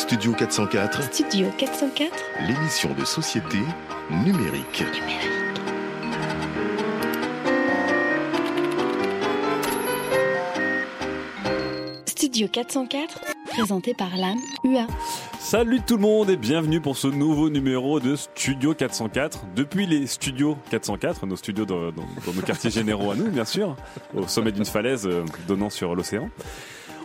Studio 404, Studio 404 l'émission de société numérique. Studio 404 présenté par l'âme UA. Salut tout le monde et bienvenue pour ce nouveau numéro de Studio 404. Depuis les studios 404, nos studios dans, dans- dans nos quartiers généraux à nous, bien sûr, au sommet d'une falaise euh, donnant sur l'océan.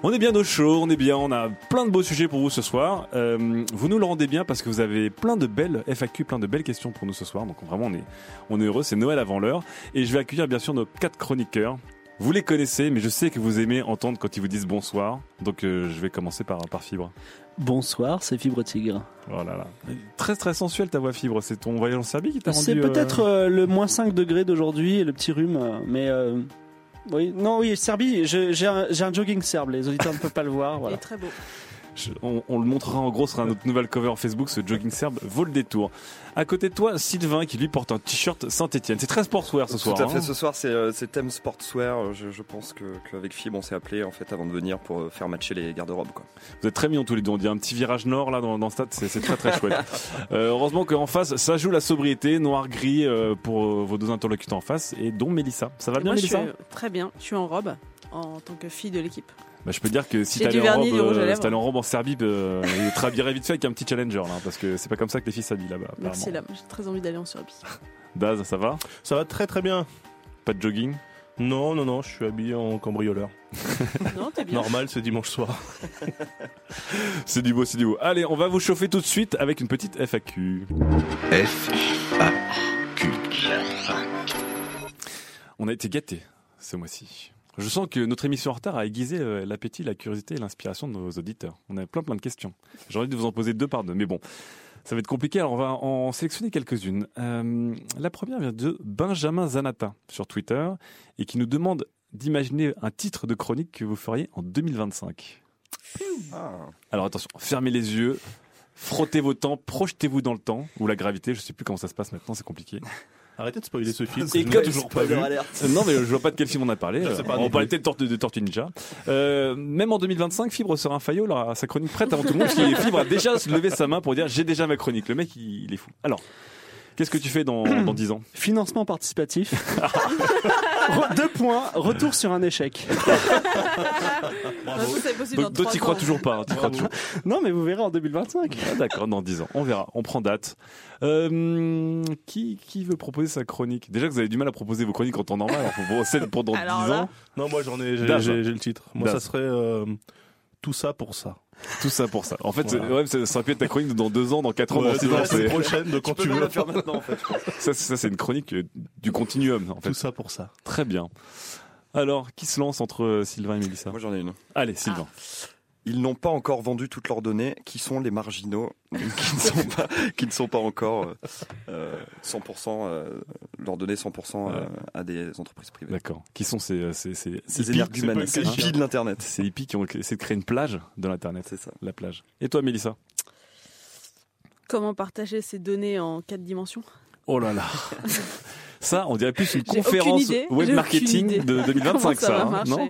On est bien au chaud, on est bien, on a plein de beaux sujets pour vous ce soir. Euh, vous nous le rendez bien parce que vous avez plein de belles FAQ, plein de belles questions pour nous ce soir. Donc vraiment, on est, on est heureux, c'est Noël avant l'heure. Et je vais accueillir bien sûr nos quatre chroniqueurs. Vous les connaissez, mais je sais que vous aimez entendre quand ils vous disent bonsoir. Donc euh, je vais commencer par, par Fibre. Bonsoir, c'est Fibre Tigre. Oh là là. Très très sensuel ta voix fibre, c'est ton voyage en Serbie qui t'a rendu... C'est peut-être euh, le moins 5 degrés d'aujourd'hui et le petit rhume, mais oui, non, oui, Serbie, j'ai un, j'ai un jogging serbe, les auditeurs ne peuvent pas le voir. Voilà. très beau. Je- on, on le montrera en gros, ce sera notre nouvelle cover Facebook, ce jogging serbe vaut le détour. À côté de toi, Sylvain qui lui porte un t-shirt Saint-Etienne. C'est très sportswear ce soir. Tout à fait, hein. ce soir c'est euh, c'est thème sportswear. Je, je pense que qu'avec Fibre on s'est appelé en fait avant de venir pour euh, faire matcher les garde-robes. Vous êtes très mignons tous les deux. On dit un petit virage nord là dans, dans le stade, c'est très très chouette. Euh, heureusement qu'en face, ça joue la sobriété, noir-gris euh, pour euh, vos deux interlocuteurs en face, et dont Mélissa. Ça va bien Moi, je Mélissa? suis très bien. Je suis en robe en tant que fille de l'équipe. Bah, je peux te dire que si J'ai t'allais en, robe, euh, si en robe en Serbie, euh, il te rhabillerait vite fait avec un petit challenger là, parce que c'est pas comme ça que les filles s'habillent là-bas. Merci. Lame, j'ai très envie d'aller en Serbie. Daz, ça va? Ça va très très bien. Pas de jogging? Non, non, non, je suis habillé en cambrioleur. Non, t'es bien. Normal, c'est dimanche soir. C'est du beau, c'est du beau. Allez, on va vous chauffer tout de suite avec une petite FAQ. F A Q. On a été gâtés ce mois-ci. Je sens que notre émission en retard a aiguisé euh, l'appétit, la curiosité et l'inspiration de nos auditeurs. On a plein plein de questions. J'ai envie de vous en poser deux par deux, mais bon, ça va être compliqué. Alors on va en sélectionner quelques-unes. Euh, la première vient de Benjamin Zanata sur Twitter et qui nous demande d'imaginer un titre de chronique que vous feriez en 2025. Alors attention, fermez les yeux, frottez vos temps, projetez-vous dans le temps ou la gravité. Je sais plus comment ça se passe maintenant, c'est compliqué. Arrêtez de spoiler ce film. Et l'ai toujours pas vu. Euh, Non, mais je vois pas de quel film on a parlé. On parlait peut-être de Tortue, de Tortue Ninja. Euh, même en 2025, Fibre sera un faillot, là, sa chronique prête avant tout le monde. Que Fibre a déjà levé sa main pour dire j'ai déjà ma chronique. Le mec, il, il est fou. Alors, qu'est-ce que tu fais dans, dans 10 ans? Financement participatif. Deux points, retour sur un échec. Possible Donc, toi, t'y crois toujours pas. hein, t'y crois toujours. Non, mais vous verrez en 2025. Ah, D'accord, dans 10 ans. On verra. On prend date. Euh, qui, qui veut proposer sa chronique? Déjà que vous avez du mal à proposer vos chroniques en temps normal. Alors, faut vous celle pour dans 10 Alors là, ans. Non, moi j'en ai, j'ai, Daz. j'ai- j'ai le titre. Moi, Daz. ça serait euh, tout ça pour ça. Tout ça pour ça. En fait, c'est- Voilà. ouais, ça, ça aurait pu être ta chronique dans 2 ans, dans 4 ans, Ouais, dans 6 de ans. la semaine c'est- prochaine, de quand Tu peux tu même veux. la faire maintenant en fait. Ça, c'est- ça, c'est une chronique euh, du continuum, en fait. Tout ça pour ça. Très bien. Alors, qui se lance entre euh, Sylvain et Mélissa? Moi j'en ai une. Allez, Sylvain. Ils n'ont pas encore vendu toutes leurs données. Qui sont les marginaux qui ne sont pas, qui ne sont pas encore euh, euh, 100% euh, leurs données 100% euh, à des entreprises privées. D'accord. Qui sont ces, euh, ces, ces, Ces hippies énergumènes, c'est ces pas hippies de l'internet. Ces hippies qui ont essayé de créer une plage de l'Internet. C'est ça. La plage. Et toi, Mélissa? Comment partager ces données en quatre dimensions? Oh là là Ça, on dirait plus une conférence idée, web marketing de 2025, Comment ça hein, non?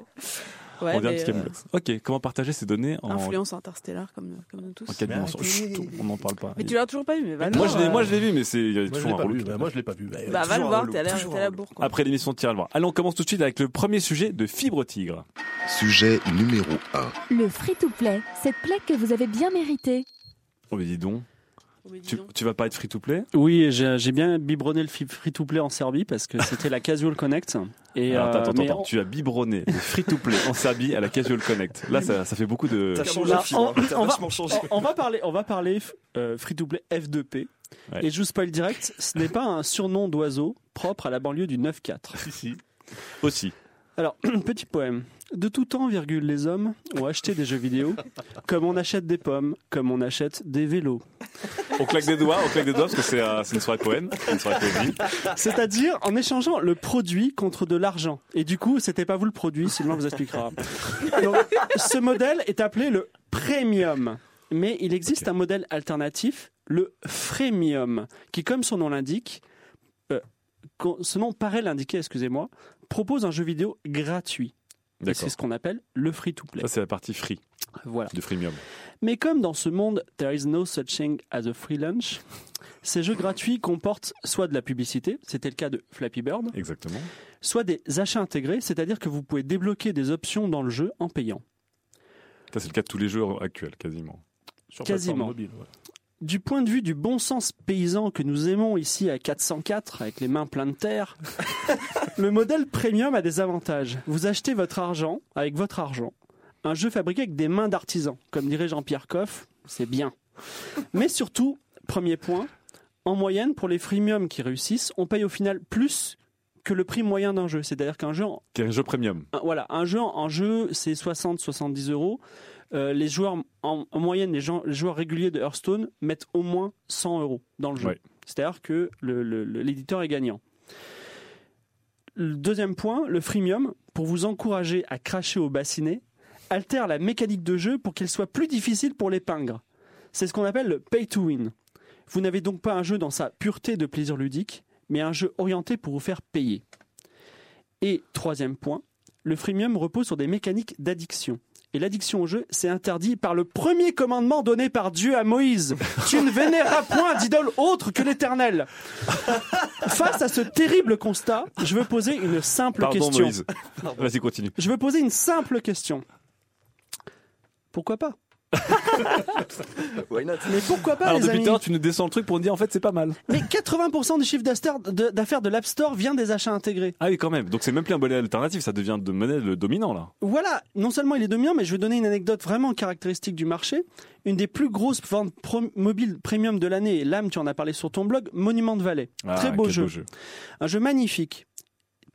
Ouais, On dirait un euh. Ok, comment partager ces données en, influence interstellaire comme, comme nous tous. en. Chut, On n'en parle pas. Mais tu l'as toujours pas vu, mais va le moi, voir, je l'ai, euh, moi, je l'ai vu, mais c'est, toujours l'ai un pas relou Bah, moi, je l'ai pas vu. Bah, Bah, va le voir, t'as un la bourre. Après l'émission, tu iras le voir. Allez, on commence tout de suite avec le premier sujet de Fibre Tigre. Sujet numéro 1. Le free-to-play, cette plaie que vous avez bien méritée. Oh, mais dis donc. Tu, vas pas être free to play? Oui, j'ai bien biberonné le free to play en Serbie parce que c'était la Casual Connect. Et, Alors, attends, euh, attends, attends. on- Tu as biberonné le free to play en Serbie à la Casual Connect. Là, ça, ça fait beaucoup de. Changé, Là, Fibre, on- t'as on va- vachement changé. on, on va parler, on va parler euh, free to play F2P. Ouais. Et je vous spoil direct, ce n'est pas un surnom d'oiseau propre à la banlieue du 9-4. Si, si. Aussi. Alors, petit poème. De tout temps, virgule, les hommes ont acheté des jeux vidéo, comme on achète des pommes, comme on achète des vélos. On claque des doigts, on claque des doigts parce que c'est euh, une soirée poème, une soirée poésie. C'est-à-dire en échangeant le produit contre de l'argent. Et du coup, c'était pas vous le produit, Sylvain vous expliquera. Donc, ce modèle est appelé le premium. Mais il existe un modèle alternatif, le freemium, qui, comme son nom l'indique, euh, ce nom paraît l'indiquer, excusez-moi, propose un jeu vidéo gratuit. C'est ce qu'on appelle le free-to-play. Ça, c'est la partie free Voilà. du freemium. Mais comme dans ce monde, there is no such thing as a free lunch, ces jeux gratuits comportent soit de la publicité, c'était le cas de Flappy Bird, Exactement. soit des achats intégrés, c'est-à-dire que vous pouvez débloquer des options dans le jeu en payant. Ça, c'est le cas de tous les jeux actuels, quasiment. Sur Quasiment. mobile, ouais. Du point de vue du bon sens paysan que nous aimons ici à 404, avec les mains pleines de terre, le modèle premium a des avantages. Vous achetez votre argent avec votre argent. Un jeu fabriqué avec des mains d'artisan, comme dirait Jean-Pierre Coff, c'est bien. Mais surtout, premier point, en moyenne, pour les freemiums qui réussissent, on paye au final plus que le prix moyen d'un jeu. C'est-à-dire qu'un jeu, en- Qui est un jeu premium. un- voilà, un jeu en jeu, c'est 60-70 euros. Euh, les joueurs, en, en moyenne, les, gens, les joueurs réguliers de Hearthstone mettent au moins 100 euros dans le jeu. Ouais. C'est-à-dire que l'éditeur est gagnant. Le deuxième point, le freemium, pour vous encourager à cracher au bassinet, altère la mécanique de jeu pour qu'elle soit plus difficile pour les pingres. C'est ce qu'on appelle le pay to win. Vous n'avez donc pas un jeu dans sa pureté de plaisir ludique, mais un jeu orienté pour vous faire payer. Et troisième point, le freemium repose sur des mécaniques d'addiction. Et l'addiction au jeu, c'est interdit par le premier commandement donné par Dieu à Moïse. Tu ne vénéreras point d'idole autre que l'éternel. Face à ce terrible constat, je veux poser une simple Pardon, question. Moïse. Vas-y, continue. Je veux poser une simple question. Pourquoi pas? Why not? Mais pourquoi pas, Alors, les depuis amis tu nous descends le truc pour nous dire en fait, c'est pas mal. Mais 80% du chiffre d'affaires de, d'affaires de l'App Store vient des achats intégrés. Ah oui, quand même. Donc, c'est même plus un modèle alternatif, ça devient de modèle dominant, là. Voilà, non seulement il est dominant, mais je vais donner une anecdote vraiment caractéristique du marché. Une des plus grosses ventes pro- mobiles premium de l'année, et l'âme, tu en as parlé sur ton blog, Monument de Valley. Ah, Très beau quel jeu. Un jeu magnifique,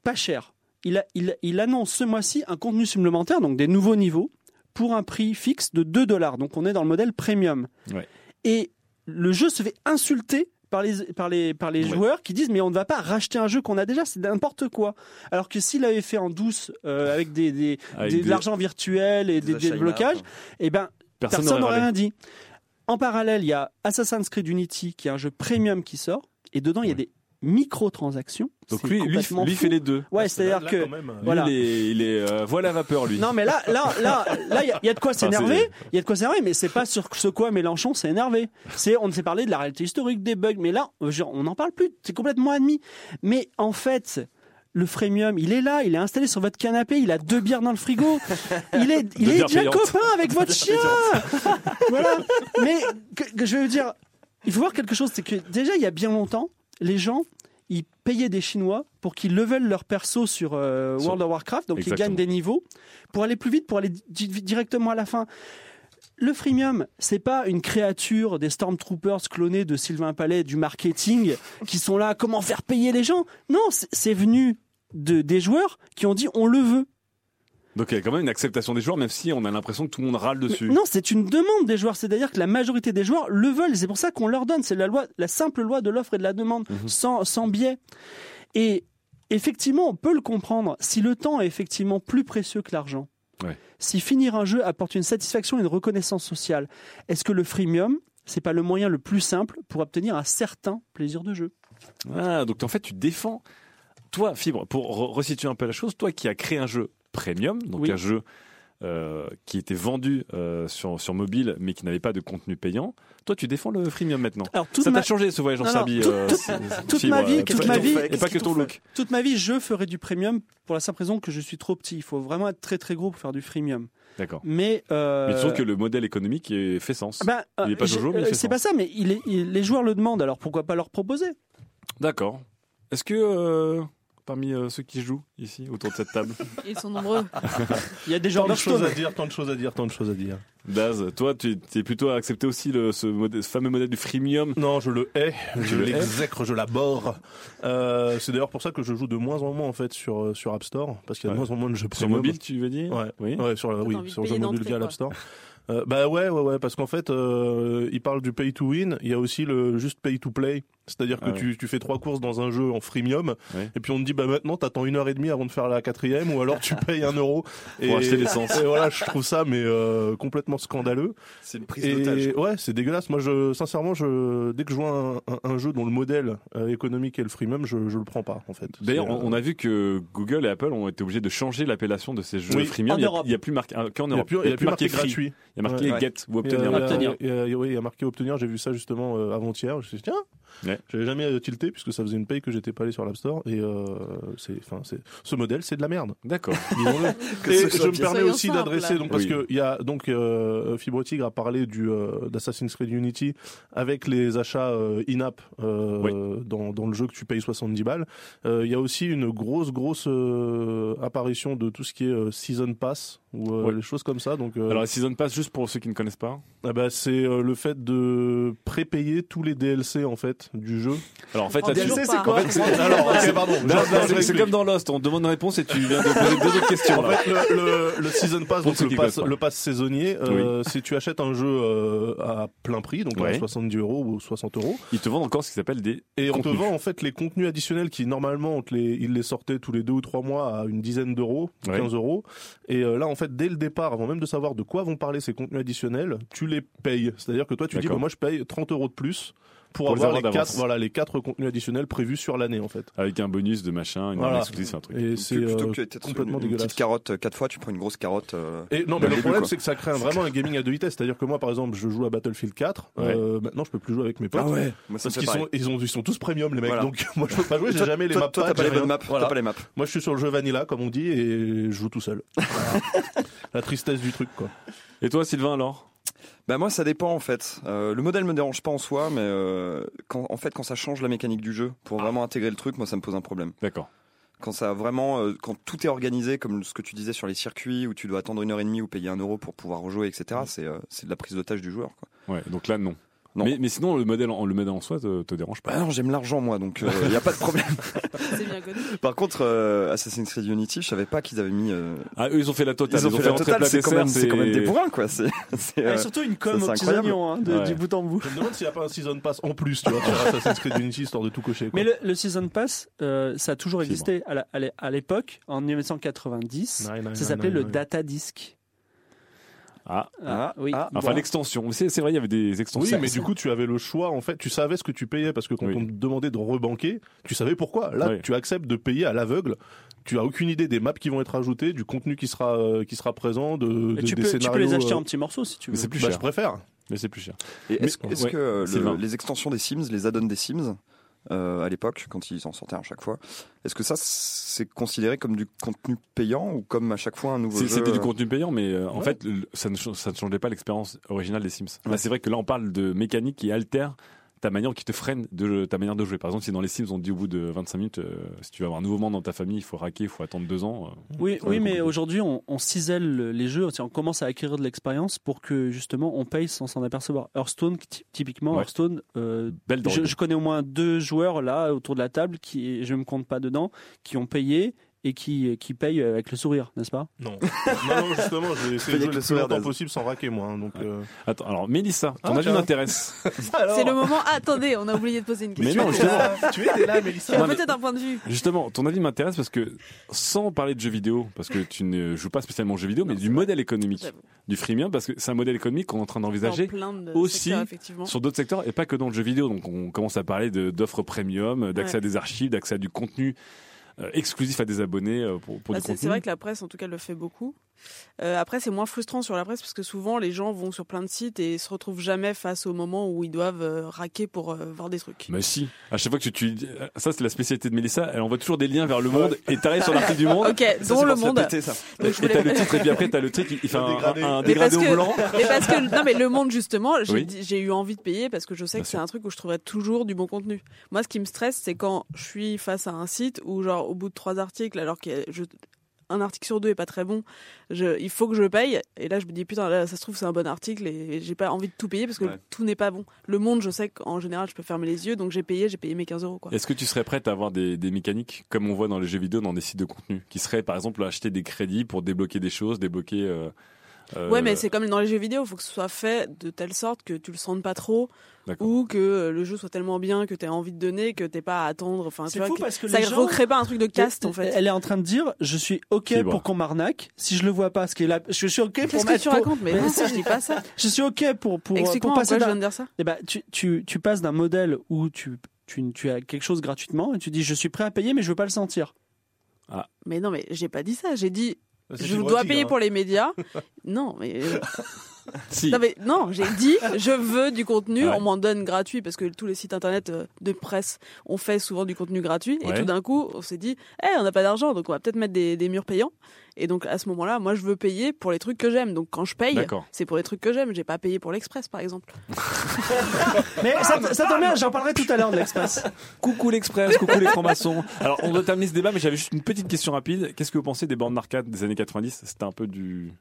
pas cher. Il, a- il, il annonce ce mois-ci un contenu supplémentaire, donc des nouveaux niveaux, pour un prix fixe de 2 dollars. Donc on est dans le modèle premium. Ouais. Et le jeu se fait insulter par les, par les, par les Ouais. joueurs qui disent mais on ne va pas racheter un jeu qu'on a déjà, c'est n'importe quoi. Alors que s'il avait fait en douce euh, avec des, des, Avec des- des- de l'argent virtuel et des, Des achats des blocages, in-app. eh ben Personne n'aurait rien dit. En parallèle, il y a Assassin's Creed Unity qui est un jeu premium qui sort et dedans il y a des microtransactions. Donc, lui, lui, lui fait les deux. Ouais, c'est-à-dire que même, euh, Lui, Voilà. il est, il est euh, voilà vapeur, lui. non mais là là là là il y, a- il y a de quoi s'énerver, il y a de quoi s'énerver mais c'est pas sur ce quoi Mélenchon s'est énervé. C'est on s'est parlé de la réalité historique des bugs mais là euh, genre, on n'en parle plus, c'est complètement admis. Mais en fait le freemium, il est là, il est installé sur votre canapé, il a deux bières dans le frigo. Il est, il Deux est déjà copain avec votre chien. voilà. Mais que, que je vais vous dire, il faut voir quelque chose, c'est que déjà il y a bien longtemps, les gens, ils payaient des Chinois pour qu'ils level leur perso sur euh, World of Warcraft, donc ils Exactement. gagnent des niveaux pour aller plus vite, pour aller di- directement à la fin. Le freemium, c'est pas une créature des Stormtroopers clonés de Sylvain Palais du marketing qui sont là, comment faire payer les gens? Non, c'est- c'est venu de, des joueurs qui ont dit on le veut. Donc, il y a quand même une acceptation des joueurs, même si on a l'impression que tout le monde râle dessus. Non, c'est une demande des joueurs. C'est-à-dire que la majorité des joueurs le veulent. C'est pour ça qu'on leur donne. C'est la loi, la simple loi de l'offre et de la demande, Mhm. sans, sans biais. Et effectivement, on peut le comprendre. Si le temps est effectivement plus précieux que l'argent, Ouais. si finir un jeu apporte une satisfaction et une reconnaissance sociale, est-ce que le freemium, c'est pas le moyen le plus simple pour obtenir un certain plaisir de jeu? Ah, donc en fait, tu défends. Toi, Fibre, pour re- resituer un peu la chose, toi qui as créé un jeu premium, donc Oui. un jeu euh, qui étaient vendus euh, sur, sur mobile, mais qui n'avaient pas de contenu payant. Toi, tu défends le freemium maintenant. Alors, Ça ma- t'a changé ce voyage en Non, non, Serbie toute- euh, fibre, ma vie, toute ma vie- et pas que ton look. Toute ma vie, je ferai du premium pour la simple raison que je suis trop petit. Il faut vraiment être très très gros pour faire du freemium. D'accord. Mais, euh, Mais tu trouves que le modèle économique fait sens. bah, il est pas Jojo, mais c'est pas ça, mais il est- il- les joueurs le demandent, alors pourquoi pas leur proposer? D'accord. Est-ce que parmi euh, ceux qui jouent ici autour de cette table, Ils sont nombreux. Il y a des joueurs Tant de choses à dire, tant de choses à dire, tant de choses à dire. Daz, toi, tu es plutôt à accepter aussi le, ce, modèle- ce fameux modèle du freemium? Non, je le hais, je l'exècre, je l'aborde. Euh, c'est d'ailleurs pour ça que je joue de moins en moins en fait sur euh, sur App Store parce qu'il y a de Ouais. moins en moins de jeux sur premium. mobile, tu veux dire? Ouais. Oui. Ouais, sur, T'as oui, sur jeu mobile via l'App Store. Euh, bah ouais, ouais, ouais, parce qu'en fait, euh, il parle du pay to win. Il y a aussi le juste pay to play, c'est-à-dire que Ah ouais. tu, tu fais trois courses dans un jeu en freemium, Ouais. et puis on te dit bah maintenant t'attends une heure et demie avant de faire la quatrième, ou alors tu payes un euro Pour acheter l'essence. Et voilà, je trouve ça mais euh, complètement scandaleux. C'est une prise d'otage. Et ouais, c'est dégueulasse. Moi, je, sincèrement, je, dès que je vois un, un- un jeu dont le modèle euh, économique est le freemium, je, je le prends pas, en fait. D'ailleurs, on, euh, on a vu que Google et Apple ont été obligés de changer l'appellation de ces jeux Oui, freemium. en Il y a- Europe. il y a plus marqué qu'en a Europe. il y a plus marqué, gratuit. Il y a marqué Ouais. get ou a- obtenir. il y a- il y a- il y a- oui, il y a marqué obtenir. J'ai vu ça justement avant-hier. Je me suis dit, tiens, Ouais. j'avais jamais tilté puisque ça faisait une paye que j'étais pas allé sur l'App Store. Et euh, c'est, enfin, c'est, ce modèle, c'est de la merde. D'accord. Et je me permets aussi d'adresser là. donc parce Oui. que il y a donc euh, Fibre Tigre a parlé du euh, d'Assassin's Creed Unity avec les achats euh, in-app euh, dans, dans le jeu que tu payes 70 balles. Euh, Il y a aussi une grosse grosse euh, apparition de tout ce qui est euh, season pass ou euh, Ouais. les choses comme ça. Donc euh, Alors, la Season Pass, juste pour ceux qui ne connaissent pas. ah bah, c'est euh, le fait de prépayer tous les DLC en fait du jeu. Alors, en fait, là-dessus. toujours DLC, c'est quoi En fait, c'est- pardon. Comme dans Lost, on te demande une réponse et tu viens de poser deux autres questions. En là. fait, le, le, le season pass, donc le pass, le saisonnier, euh, si tu achètes un jeu euh, à plein prix, donc Ouais. à 70 euros ou 60 euros, Ils te vendent encore ce qui s'appelle des. et on te vend en fait les contenus additionnels qui normalement on te les, ils les sortaient tous les deux ou trois mois à une dizaine d'euros, Ouais. 15 euros. Et euh, là en fait dès le départ, avant même de savoir de quoi vont parler ces contenus additionnels, tu les payes. C'est-à-dire que toi tu dis bah, moi je paye 30 euros de plus pour, Pour les avoir les d'avance. quatre, voilà, les quatre contenus additionnels prévus sur l'année en fait. Avec un bonus de machin, une Voilà. exclusive, un truc. Et c'est Plutôt euh, que complètement une, une dégueulasse. petite carotte euh, quatre fois, tu prends une grosse carotte. euh, Et non, mais le début, problème, c'est que ça crée un- vraiment un gaming à deux vitesses. C'est-à-dire que moi, par exemple, je joue à Battlefield 4. Ouais. euh, maintenant, je peux plus jouer avec mes potes. Moi, ça Parce qu'ils sont, ils, ont, ils sont tous premium, les mecs. Voilà. Donc, moi, je peux pas jouer. J'ai jamais les maps. Toi, t'as pas les pas les maps. Moi, je suis sur le jeu vanilla, comme on dit, et je joue tout seul. La tristesse du truc, quoi. Et toi, Sylvain, alors? Bah moi ça dépend en fait. Euh, le modèle me dérange pas en soi, mais euh, quand, en fait quand ça change la mécanique du jeu pour vraiment intégrer le truc, moi ça me pose un problème. D'accord. Quand ça vraiment, euh, quand tout est organisé comme ce que tu disais sur les circuits où tu dois attendre une heure et demie ou payer un euro pour pouvoir rejouer, etc. C'est c'est de la prise d'otage du joueur. Quoi. Ouais, donc là, non. Non. Mais, mais sinon, le modèle, en, le modèle en soi te, te dérange pas. Bah non, j'aime l'argent moi, donc il y a pas de problème. C'est bien connu. Par contre, euh, Assassin's Creed Unity, je savais pas qu'ils avaient mis. euh, Ah, eux, ils ont fait la totale. ils ont fait la rentrer totale. C'est quand même, c'est quand même des bourrins quoi. C'est, c'est, Et euh, surtout une com ça, aux petits oignons, hein, de- Ouais. du bout en bout. Je me demande s'il n'y a pas un season pass en plus, tu vois, sur Assassin's Creed Unity, histoire de tout cocher. Quoi. Mais le, le Season Pass, euh, ça a toujours existé. À la- à l'é- à l'époque, en 1990, Ouais, ouais, ça ouais, s'appelait ouais, le ouais. Data Disc. Ah, Ah, oui. ah, enfin, Bon. l'extension. C'est c'est vrai, il y avait des extensions. Oui, mais du coup, tu avais le choix. En fait, tu savais ce que tu payais parce que quand Oui. on te demandait de rebanquer, tu savais pourquoi. Là, Oui. tu acceptes de payer à l'aveugle. Tu as aucune idée des maps qui vont être ajoutées, du contenu qui sera euh, qui sera présent, de, tu, des peux, tu peux scénarios. les acheter euh, en petits morceaux si tu veux. Mais c'est plus bah, cher. je préfère. Mais c'est plus cher. Et est-ce Mais- est-ce ouais, que le- les extensions des Sims, les add-ons des Sims, euh, à l'époque, quand ils en sortaient à chaque fois, est-ce que ça c'est considéré comme du contenu payant ou comme à chaque fois un nouveau C'est- jeu C'était du contenu payant, mais euh, en fait, ça ne, ch- ça ne changeait pas l'expérience originale des Sims. Là, c'est vrai que là, on parle de mécanique qui altère ta manière, qui te freine de ta manière de jouer. Par exemple, si dans les Sims, on te dit au bout de 25 minutes, euh, si tu veux avoir un nouveau membre dans ta famille, il faut raquer, il faut attendre deux ans. euh, Oui, oui mais aujourd'hui, on, on cisèle les jeux, on commence à acquérir de l'expérience pour que justement on paye sans s'en apercevoir. Hearthstone, ty- typiquement, Ouais. Hearthstone, euh, belle je, je connais au moins deux joueurs là autour de la table qui, je me compte pas dedans, qui ont payé et qui, qui payent avec le sourire, n'est-ce pas? Non. non, non, justement, je vais essayer de jouer le plus sourire longtemps possible sans raquer, moi. hein, donc, euh, Attends, alors Mélissa, ton Ah, avis tiens. m'intéresse. C'est le moment. Ah, attendez, on a oublié de poser une Mais question. non, justement, tu étais là, Tu Mélissa. as Non, mais- peut-être un point de vue. justement, ton avis m'intéresse parce que sans parler de jeux vidéo, parce que tu ne joues pas spécialement aux jeux vidéo, mais Non, du modèle économique, du freemium, parce que c'est un modèle économique qu'on est en train d'envisager de aussi secteurs, sur d'autres secteurs et pas que dans le jeu vidéo. Donc on commence à parler d'offres premium, d'accès Ouais. à des archives, d'accès à du contenu euh, exclusif à des abonnés euh, pour, pour Ah, du contenu. c'est vrai que la presse, en tout cas, le fait beaucoup. Euh, après, c'est moins frustrant sur la presse parce que souvent les gens vont sur plein de sites et se retrouvent jamais face au moment où ils doivent euh, raquer pour euh, voir des trucs. Mais si, à chaque fois que tu, tu ça c'est la spécialité de Mélissa, elle envoie toujours des liens vers le monde et t'arrives sur l'article du monde. Ok, dont le monde. Péter, ça. Et Donc, je et t'as le titre et puis après t'as le truc, il fait un, dégradé. un Mais dégradé parce au que- blanc. Mais parce que non mais le monde justement, j'ai Oui. dit- j'ai eu envie de payer parce que je sais Bien que c'est un truc où je trouverai toujours du bon contenu. Moi, ce qui me stresse, c'est quand je suis face à un site où genre au bout de trois articles, alors que je un article sur deux est pas très bon, je, il faut que je paye. Et là, je me dis putain, là, ça se trouve c'est un bon article et j'ai pas envie de tout payer parce que Ouais. tout n'est pas bon. Le monde, je sais qu'en général, je peux fermer les yeux, donc j'ai payé, j'ai payé mes 15 euros. Est-ce que tu serais prête à avoir des, des mécaniques comme on voit dans les jeux vidéo, dans des sites de contenu, qui seraient par exemple acheter des crédits pour débloquer des choses, débloquer. euh, Ouais, mais c'est comme dans les jeux vidéo, il faut que ce soit fait de telle sorte que tu le sentes pas trop ou que euh, le jeu soit tellement bien que tu as envie de donner que t'es pas à attendre. Enfin, tu C'est vois, fou parce que ça gens- recrée pas un truc de caste en fait. Elle est en train de dire je suis ok pour qu'on m'arnaque si je le vois pas ce qui est là je suis ok pour Qu'est-ce que tu pour- racontes Mais non, ça, je dis pas ça. je suis ok pour pour, Explique-moi pour pourquoi passer je d'un- viens de dire ça. Eh ben, tu, tu, tu passes d'un modèle où tu, tu, tu as quelque chose gratuitement et tu dis je suis prêt à payer mais je veux pas le sentir. Mais non, mais j'ai pas dit ça. J'ai dit je Fibre dois payer hein. pour les médias. non, mais euh, Si. non, mais non, j'ai dit je veux du contenu. Ouais. On m'en donne gratuit parce que tous les sites internet euh, de presse ont fait souvent du contenu gratuit. Et tout d'un coup, on s'est dit, eh, on n'a pas d'argent, donc on va peut-être mettre des, des murs payants. Et donc à ce moment-là, moi, je veux payer pour les trucs que j'aime. Donc quand je paye, c'est pour les trucs que j'aime. J'ai pas payé pour l'Express, par exemple. Mais ça, ça tombe bien, j'en parlerai tout à l'heure de l'Express. Coucou l'Express, coucou les francs-maçons. Alors, on doit terminer ce débat, mais j'avais juste une petite question rapide. Qu'est-ce que vous pensez des bornes d'arcade des années 90 C'était un peu du,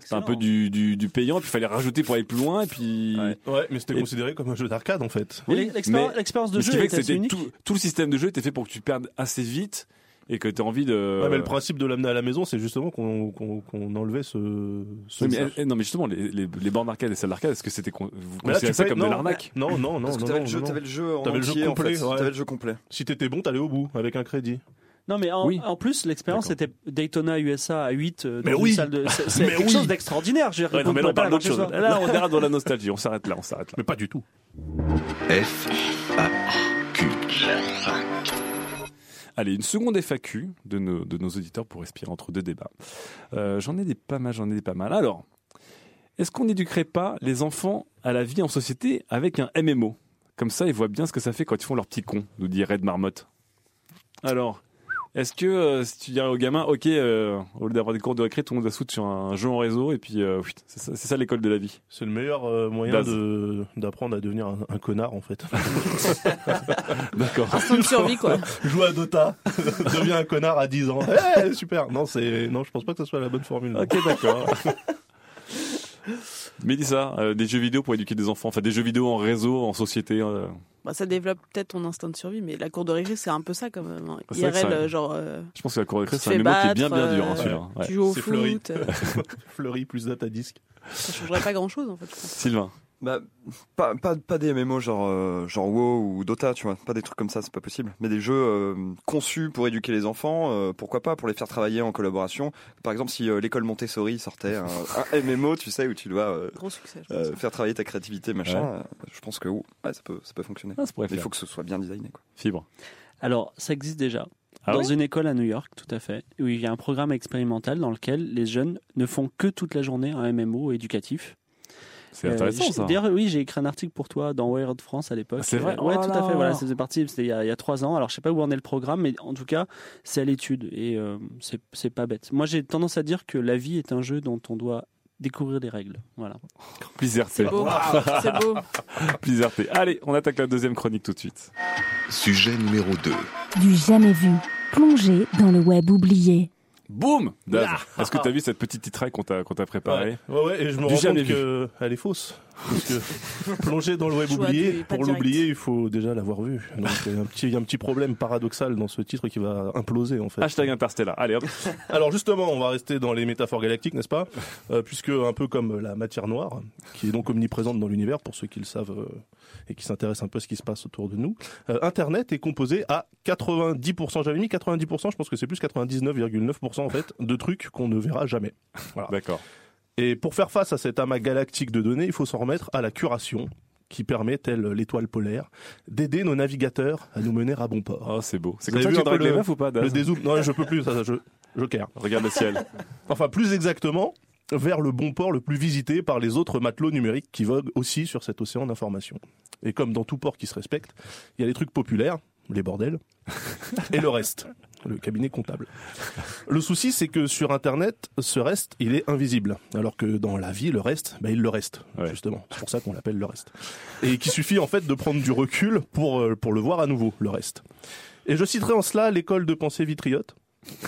c'était un peu du, du, du payant, puis il fallait rajouter pour aller plus loin, et puis. Ouais. Ouais, mais c'était Et- considéré comme un jeu d'arcade en fait. Mais Oui, l'expérience de Mais ce jeu qui fait est que assez c'était unique. tout, tout le système de jeu était fait pour que tu perdes assez vite et que tu as envie de. Ouais, mais le principe de l'amener à la maison, c'est justement qu'on qu'on enlevait ce. ce Oui, mais, non, mais justement, les, les, les bornes d'arcade et salles d'arcade, est-ce que c'était con- vous considérez ça comme non, de l'arnaque Non, non, non, Parce que non, t'avais le jeu, t'avais le jeu en T'avais le jeu entier, en complet, fait. ouais. T'avais le jeu complet. Si t'étais bon, t'allais au bout avec un crédit. Non, mais en, Oui. en plus, l'expérience était Daytona USA à 8 euh, dans Mais une oui. salle de. C'est quelque oui. chose d'extraordinaire. Ouais, non, mais là, on parle d'autre chose. Là, on dérape dans la nostalgie. On s'arrête là, on s'arrête là. Mais pas du tout. F, A, Q. Allez, une seconde FAQ de nos, de nos auditeurs pour respirer entre deux débats. Euh, j'en ai des pas mal, j'en ai des pas mal. Alors, est-ce qu'on n'éduquerait pas les enfants à la vie en société avec un MMO Comme ça, ils voient bien ce que ça fait quand ils font leur petit con, nous dit Red Marmotte. Alors, est-ce que euh, si tu dirais aux gamins, ok, euh, au lieu d'avoir des cours de récré, tout le monde va se foutre sur un jeu en réseau et puis euh, c'est ça, c'est ça l'école de la vie. C'est le meilleur euh, moyen de d'apprendre à devenir un, un connard en fait. D'accord. Instinct de survie, quoi. Joue à Dota, deviens un connard à 10 ans. Eh, super. Non, c'est non, je pense pas que ce soit la bonne formule. Ok, d'accord. Mélissa, euh, des jeux vidéo pour éduquer des enfants, enfin des jeux vidéo en réseau, en société. euh, Bah, ça développe peut-être ton instinct de survie, mais la cour de récré, c'est un peu ça quand même. hein. C'est vrai que IRL, ça- euh, genre. euh, Je pense que la cour de te c'est un mémo qui est bien bien dur, hein, celui-là. Ouais. Tu joues au fleuri. foot. euh, Fleury plus data disque. ça changerait pas grand chose en fait. je pense. Sylvain. Bah, pas, pas, pas des MMO genre, euh, genre WoW ou Dota, tu vois. Pas des trucs comme ça, c'est pas possible. Mais des jeux euh, conçus pour éduquer les enfants, euh, pourquoi pas, pour les faire travailler en collaboration. Par exemple, si euh, l'école Montessori sortait un, un MMO, tu sais, où tu dois euh, succès. euh, faire travailler ta créativité, machin, Ouais. euh, je pense que ouh, ouais, ça, peut, ça peut fonctionner. Ah, ça Mais il faut que ce soit bien designé. Quoi. Fibre. Alors, ça existe déjà. Ah dans une école à New York, tout à fait, où il y a un programme expérimental dans lequel les jeunes ne font que toute la journée un MMO éducatif. C'est Euh, intéressant j'ai- ça. D'ailleurs, oui, j'ai écrit un article pour toi dans Wired France à l'époque. Ah, c'est vrai Euh, Ouais, Oh tout à fait. là. Voilà, ça faisait partie. C'était il y, a, il y a trois ans. Alors, je sais pas où en est le programme, mais en tout cas, c'est à l'étude et euh, c'est c'est pas bête. Moi, j'ai tendance à dire que la vie est un jeu dont on doit découvrir les règles. Voilà. Plaisir, C'est beau. C'est beau. Plaisir. Allez, on attaque la deuxième chronique tout de suite. Sujet numéro 2. Du jamais vu. Plongé dans le web oublié. Boum Daz, est-ce que tu as vu cette petite titraille qu'on t'a qu'on t'a préparée Ouais, ouais, ouais, et je me Du rends compte qu'elle est fausse. Parce que plonger dans le web oublié, pour l'oublier, il faut déjà l'avoir vu. Donc il y a un petit, il y a un petit problème paradoxal dans ce titre qui va imploser en fait. Hashtag Interstellar. Allez hop. Alors justement, on va rester dans les métaphores galactiques, n'est-ce pas? Euh, Puisque un peu comme la matière noire, qui est donc omniprésente dans l'univers, pour ceux qui le savent euh, et qui s'intéressent un peu à ce qui se passe autour de nous, euh, Internet est composé à 90%, j'avais mis 90%, je pense que c'est plus 99,9% en fait, de trucs qu'on ne verra jamais. Voilà. D'accord. Et pour faire face à cet amas galactique de données, il faut s'en remettre à la curation qui permet, telle l'étoile polaire, d'aider nos navigateurs à nous mener à bon port. Oh, c'est beau. C'est comme ça que tu dragues les le- meufs ou pas, Le dézoom, non, je peux plus, ça, je, Joker. Regarde le ciel. Enfin, plus exactement, vers le bon port le plus visité par les autres matelots numériques qui voguent aussi sur cet océan d'informations. Et comme dans tout port qui se respecte, il y a les trucs populaires, les bordels, et le reste, le cabinet comptable. Le souci, c'est que sur Internet, ce reste, il est invisible. Alors que dans la vie, le reste, bah, il le reste, Ouais. justement. C'est pour ça qu'on l'appelle le reste. Et qu'il suffit en fait de prendre du recul pour, euh, pour le voir à nouveau, le reste. Et je citerai en cela l'école de pensée vitriote,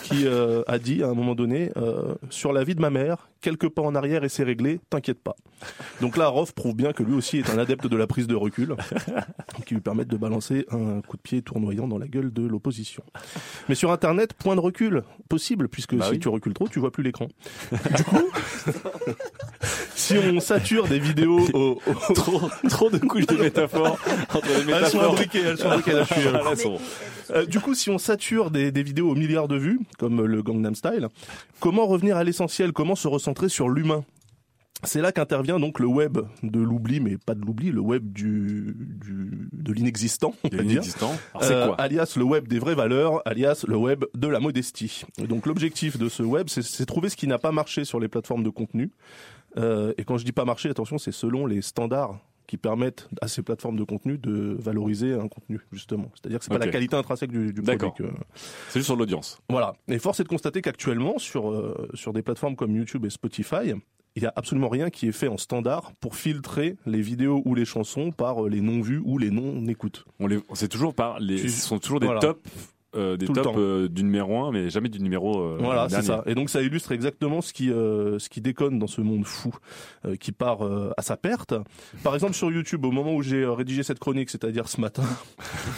qui euh, a dit à un moment donné euh, sur la vie de ma mère, quelques pas en arrière et c'est réglé, t'inquiète pas. Donc là, Roth prouve bien que lui aussi est un adepte de la prise de recul, qui lui permettent de balancer un coup de pied tournoyant dans la gueule de l'opposition. Mais sur Internet, point de recul possible, puisque Bah si oui. tu recules trop, tu vois plus l'écran. Du coup, si on sature des vidéos au, au- trop, trop de couches de métaphores entre les elles sont imbriquées, elles sont imbriquées. là, je suis, euh, là, elles sont- du coup, si on sature des, des vidéos aux milliards de vues, comme le Gangnam Style, comment revenir à l'essentiel? Comment se recentrer sur l'humain c'est là qu'intervient donc le web de l'oubli, mais pas de l'oubli, le web du, du de l'inexistant, de l'inexistant. Euh, quoi alias le web des vraies valeurs, alias le web de la modestie. Et donc l'objectif de ce web, c'est- c'est trouver ce qui n'a pas marché sur les plateformes de contenu. Euh, et quand je dis pas marché, attention, c'est selon les standards qui permettent à ces plateformes de contenu de valoriser un contenu justement. C'est-à-dire que c'est pas Ok. la qualité intrinsèque du, du produit. Que- C'est juste sur l'audience. voilà. Et force est de constater qu'actuellement, sur, euh, sur des plateformes comme YouTube et Spotify, il n'y a absolument rien qui est fait en standard pour filtrer les vidéos ou les chansons par euh, les non-vus ou les non-écoutes. On les, c'est toujours par les, ce sont toujours des voilà. tops, euh, des Tout tops euh, du numéro 1, mais jamais du numéro euh, Voilà, c'est ça. Et donc ça illustre exactement ce qui euh, ce qui déconne dans ce monde fou, euh, qui part euh, à sa perte. Par exemple sur YouTube, au moment où j'ai euh, rédigé cette chronique, c'est-à-dire ce matin,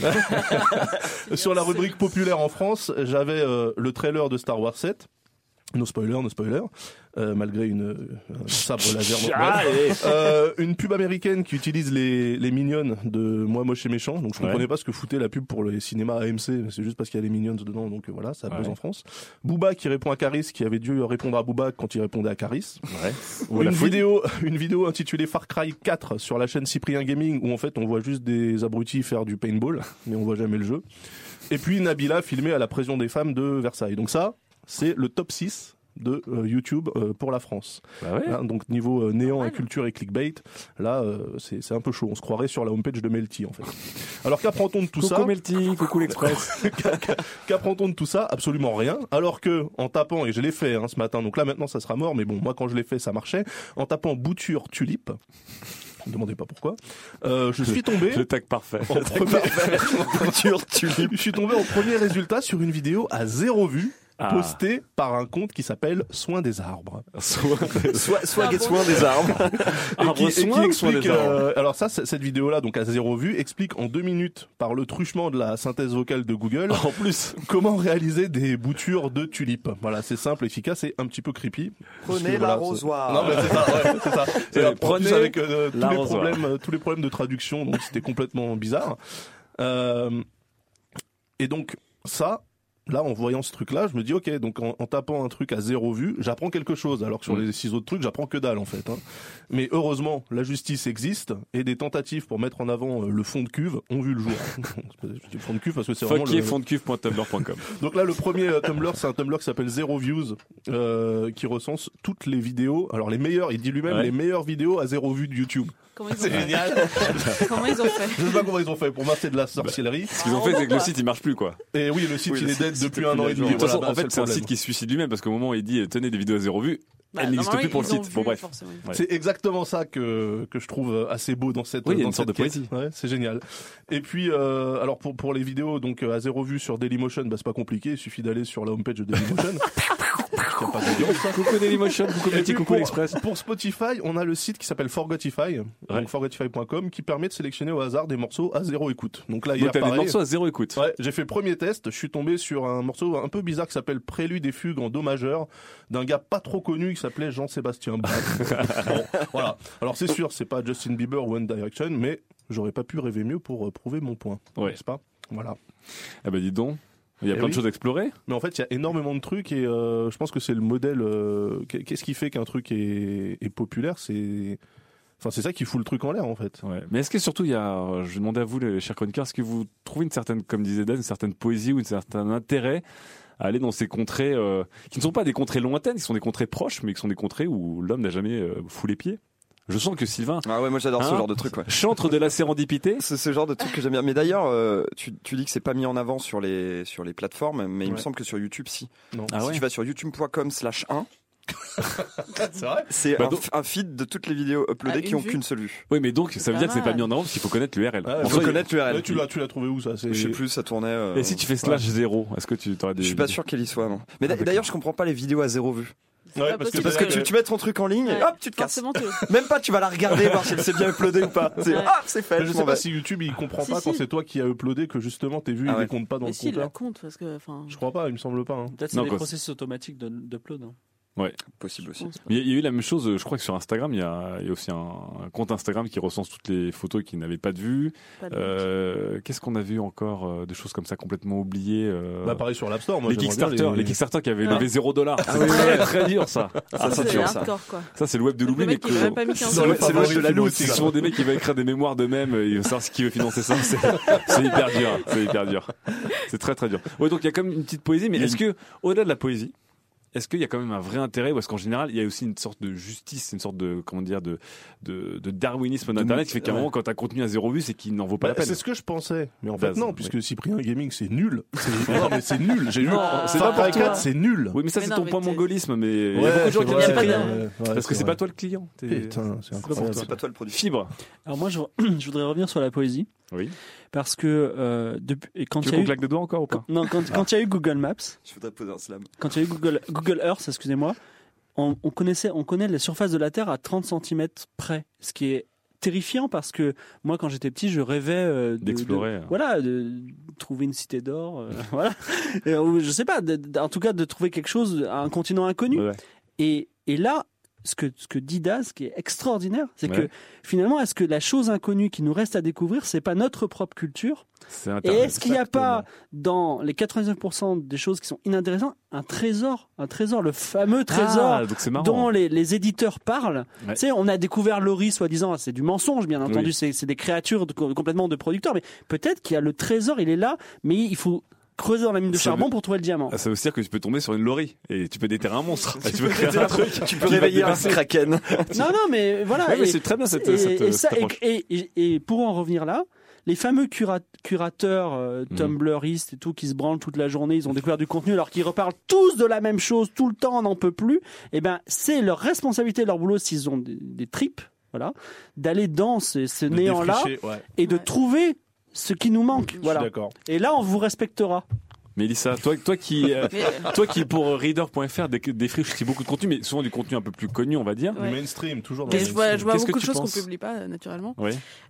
sur la rubrique populaire en France, j'avais euh, le trailer de Star Wars 7. No spoiler, no spoiler, euh, malgré une un sabre laser. Euh, une pub américaine qui utilise les, les mignonnes de Moi Moche et Méchant. Donc je Ouais. comprenais pas ce que foutait la pub pour les cinémas AMC. C'est juste parce qu'il y a les Minions dedans. Donc euh, voilà, ça buzz Ouais. en France. Booba qui répond à Caris, qui avait dû répondre à Booba quand il répondait à Caris. Ouais. Ou Une vidéo, une vidéo intitulée Far Cry 4 sur la chaîne Cyprien Gaming où en fait on voit juste des abrutis faire du paintball, mais on voit jamais le jeu. Et puis Nabila filmée à la pression des femmes de Versailles. Donc ça, c'est le top 6 de euh, YouTube euh, pour la France. Bah ouais. Hein, donc niveau euh, néant et culture et clickbait, là euh, c'est c'est un peu chaud. On se croirait sur la homepage de Melty en fait. Alors qu'apprend-on de tout coucou ça Melty, coucou l'Express. Qu'apprend-on de tout ça Absolument rien. Alors que en tapant et je l'ai fait hein, ce matin, donc là maintenant ça sera mort, mais bon moi quand je l'ai fait ça marchait. En tapant bouture tulipe, ne me demandez pas pourquoi, euh, je suis tombé. le tag parfait. En premier... Je suis tombé en premier résultat sur une vidéo à zéro vue Ah. postée par un compte qui s'appelle Soin des arbres. Soit, soit get bon soin des arbres. Et qui, et qui soin ou soin explique, des arbres euh, alors ça, cette vidéo-là, donc à zéro vue, explique en deux minutes par le truchement de la synthèse vocale de Google En plus, comment réaliser des boutures de tulipes. Voilà, c'est simple, efficace et un petit peu creepy. Prenez l'arrosoir. Non, mais c'est ça, ouais, c'est ça. Prenez avec euh, tous les problèmes, euh, tous les problèmes de traduction, donc c'était complètement bizarre. Euh, et donc ça. Là, en voyant ce truc-là, je me dis, ok, donc en, en tapant un truc à zéro vue, j'apprends quelque chose. Alors que sur Mm. les six autres trucs, j'apprends que dalle, en fait. hein. Mais heureusement, la justice existe et des tentatives pour mettre en avant euh, le fond de cuve ont vu le jour. je dis le fond de cuve parce que c'est vraiment le, fuckierfondcuve.tumblr.com. donc là, le premier euh, Tumblr, c'est un Tumblr qui s'appelle Zero Views, euh, qui recense toutes les vidéos. Alors les meilleures, il dit lui-même Ouais. les meilleures vidéos à zéro vue de YouTube. Comment ils ont C'est fait génial. Comment ils ont fait Je sais pas comment ils ont fait. Pour moi, c'est de la sorcellerie. Ce qu'ils ont fait, c'est que le site il marche plus quoi. Et oui, le site Oui, il le est site, dead depuis un an et demi. De toute façon, Voilà, en fait, c'est un site qui se suicide lui-même parce qu'au moment où il dit tenez des vidéos à zéro vue, Bah, elle n'existe plus pour le site. Bon bref. Ouais. C'est exactement ça que que je trouve assez beau dans cette Oui, il y a dans une sorte cette de poésie. Ouais, c'est génial. Et puis euh, alors pour pour les vidéos donc euh, à zéro vue sur Dailymotion, bah c'est pas compliqué, il suffit d'aller sur la homepage de Dailymotion. Pas. Coucou Dailymotion, coucou pour, l'Express. pour Spotify, on a le site qui s'appelle Forgotify, Ouais. donc forgotify.com, qui permet de sélectionner au hasard des morceaux à zéro écoute. Donc là, Donc t'as des pareil, morceaux à zéro écoute. Ouais, j'ai fait premier test, je suis tombé sur un morceau un peu bizarre qui s'appelle Prélude et fugue en do majeur d'un gars pas trop connu qui s'appelait Jean-Sébastien Bach. Bon, voilà. Alors c'est sûr, c'est pas Justin Bieber ou One Direction, mais j'aurais pas pu rêver mieux pour euh, prouver mon point, Ouais. n'est-ce pas? Voilà. Ah bah dis donc, il y a Eh plein oui. de choses à explorer. Mais en fait, il y a énormément de trucs et euh, je pense que c'est le modèle. euh, qu'est- Qu'est-ce qui fait qu'un truc est, est populaire? C'est, enfin, c'est ça qui fout le truc en l'air en fait. Ouais. Mais est-ce que surtout il y a, euh, je demandais à vous les chers chroniqueurs, est-ce que vous trouvez une certaine, comme disait Dan, une certaine poésie ou un certain intérêt à aller dans ces contrées euh, qui ne sont pas des contrées lointaines, qui sont des contrées proches, mais qui sont des contrées où l'homme n'a jamais euh, foulé pied? Je sens que Sylvain, Ah ouais, moi j'adore ce Hein genre de truc. Ouais. chantre de la sérendipité. C'est ce genre de truc que j'aime bien. Mais d'ailleurs, euh, tu, tu dis que c'est pas mis en avant sur les sur les plateformes, mais il me semble que sur YouTube, si. Non. Ah si ouais. tu vas sur youtube.com/slash 1, C'est vrai c'est Bah un, un feed de toutes les vidéos uploadées Ah, qui ont qu'une seule vue. Oui, mais donc ça veut dire que c'est pas mis en avant parce qu'il faut connaître l'URL. Il faut faut connaître l'URL. Ouais, tu l'as, tu l'as trouvé où ça Je sais plus, ça tournait. euh, Et si tu fais slash zéro, est-ce que tu aurais des Je suis pas sûr qu'elle y soit, non. Mais Ah, d'a- d'ailleurs, je comprends pas les vidéos à zéro vue. Ouais, parce que- Parce tu, mets ton truc en ligne et Ouais. hop, tu te casses. Même pas, tu vas la regarder, voir si elle s'est bien uploadée ou pas. C'est Ouais. ah, c'est fait. Mais je sais pas si YouTube il comprend Si, pas quand si. c'est toi qui as uploadé que justement tes vues Ah les comptent pas dans Mais le si, il la compteur. compte parce que, enfin, Je crois pas, il me semble pas. hein. Peut-être c'est des processus automatiques de- d'upload. hein. Possible aussi. Il y a- eu la même chose, je crois que sur Instagram, il y a, il y a aussi un, un compte Instagram qui recense toutes les photos qui n'avaient pas de vue. De- Euh, Qu'est-ce qu'on a vu encore euh, Des choses comme ça complètement oubliées. euh, Bah pareil sur l'App Store, moi les Kickstarter, les... Kickstarter qui avaient Ouais. levé 0 dollar. Ah C'est oui, très ouais. très dur ça. Ah, Ça, ça, c'est tu dur, ça. quoi. Ça, c'est le web de l'oubli, mais même 15 C'est le- web de la loose. C'est souvent des mecs qui veulent écrire des mémoires d'eux-mêmes, et ils veulent savoir qui veut financer ça. C'est hyper dur. C'est hyper dur. C'est très très dur. Ouais, donc il y a quand même une petite poésie, mais est-ce que, au-delà de la poésie, est-ce qu'il y a quand même un vrai intérêt ou est-ce qu'en général il y a aussi une sorte de justice, une sorte de comment dire de de, de darwinisme d'internet qui fait qu'à un ouais. moment quand t'as un contenu à zéro vue c'est qu'il n'en vaut pas Bah, la peine. c'est ce que je pensais, mais en Bah, fait non, puisque Cyprien Gaming c'est nul. C'est- Non mais c'est nul. J'ai lu. Non, c'est Far pas pour Cry toi. 4 c'est nul. Oui, mais ça c'est ton point mongolisme, mais il y a beaucoup de gens qui vrai, disent Il y a pas Parce que c'est pas toi le client. Putain, c'est incroyable. toi. C'est pas toi le produit. Fibre. Alors moi, je voudrais revenir sur la poésie. Oui. Parce que euh, depuis, et quand Tu il y a eu, claque des doigts encore ou pas non, quand, quand il y a eu Google Maps, Je voudrais poser un slam. quand il y a eu Google, Google Earth, excusez-moi, on, on connaissait, on connaît la surface de la Terre à 30 cm près, ce qui est terrifiant parce que moi, quand j'étais petit, je rêvais euh, de- D'explorer. de- voilà, de trouver une cité d'or, euh, voilà. Et, ou je sais pas, de- de- en tout cas, de trouver quelque chose, un continent inconnu. Ouais. Et, et là, ce que, ce que dit Daz, qui est extraordinaire, c'est Ouais. que finalement, est-ce que la chose inconnue qui nous reste à découvrir, c'est pas notre propre culture Et est-ce qu'il n'y a pas dans les 99% des choses qui sont inintéressantes un trésor, un trésor, le fameux trésor Ah, marrant. dont les, les éditeurs parlent. Ouais. Tu sais, on a découvert Laurie, soi-disant, c'est du mensonge, bien entendu, Oui. c'est c'est des créatures de- complètement de producteurs, mais peut-être qu'il y a le trésor, il est là, mais il faut creuser dans la mine de Ça charbon veut- pour trouver le diamant. Ah, ça veut dire que tu peux tomber sur une lorry et tu peux déterrer un monstre. Tu peux créer un truc. Tu peux réveiller un kraken. non, non, mais voilà. Ouais, c'est très bien cette, et, cette, et ça- cette et- approche. et- et- et pour en revenir là, les fameux cura- curateurs euh, Mhm. Tumblristes et tout qui se branlent toute la journée, ils ont découvert du contenu alors qu'ils reparlent tous de la même chose tout le temps, on n'en peut plus. Eh ben, c'est leur responsabilité, leur boulot s'ils ont des, des tripes, voilà, d'aller dans ce, ce défricher, ouais, et de Ouais. trouver ce qui nous manque, je suis voilà. d'accord. Et là, on vous respectera. Mélissa, toi, toi qui, euh, Mais- toi qui pour euh, reader.fr dé- défriche aussi beaucoup de contenu, mais souvent du contenu un peu plus connu, on va dire. Ouais. Mainstream, toujours dans je vois, je vois beaucoup de choses qu'on publie pas euh, naturellement.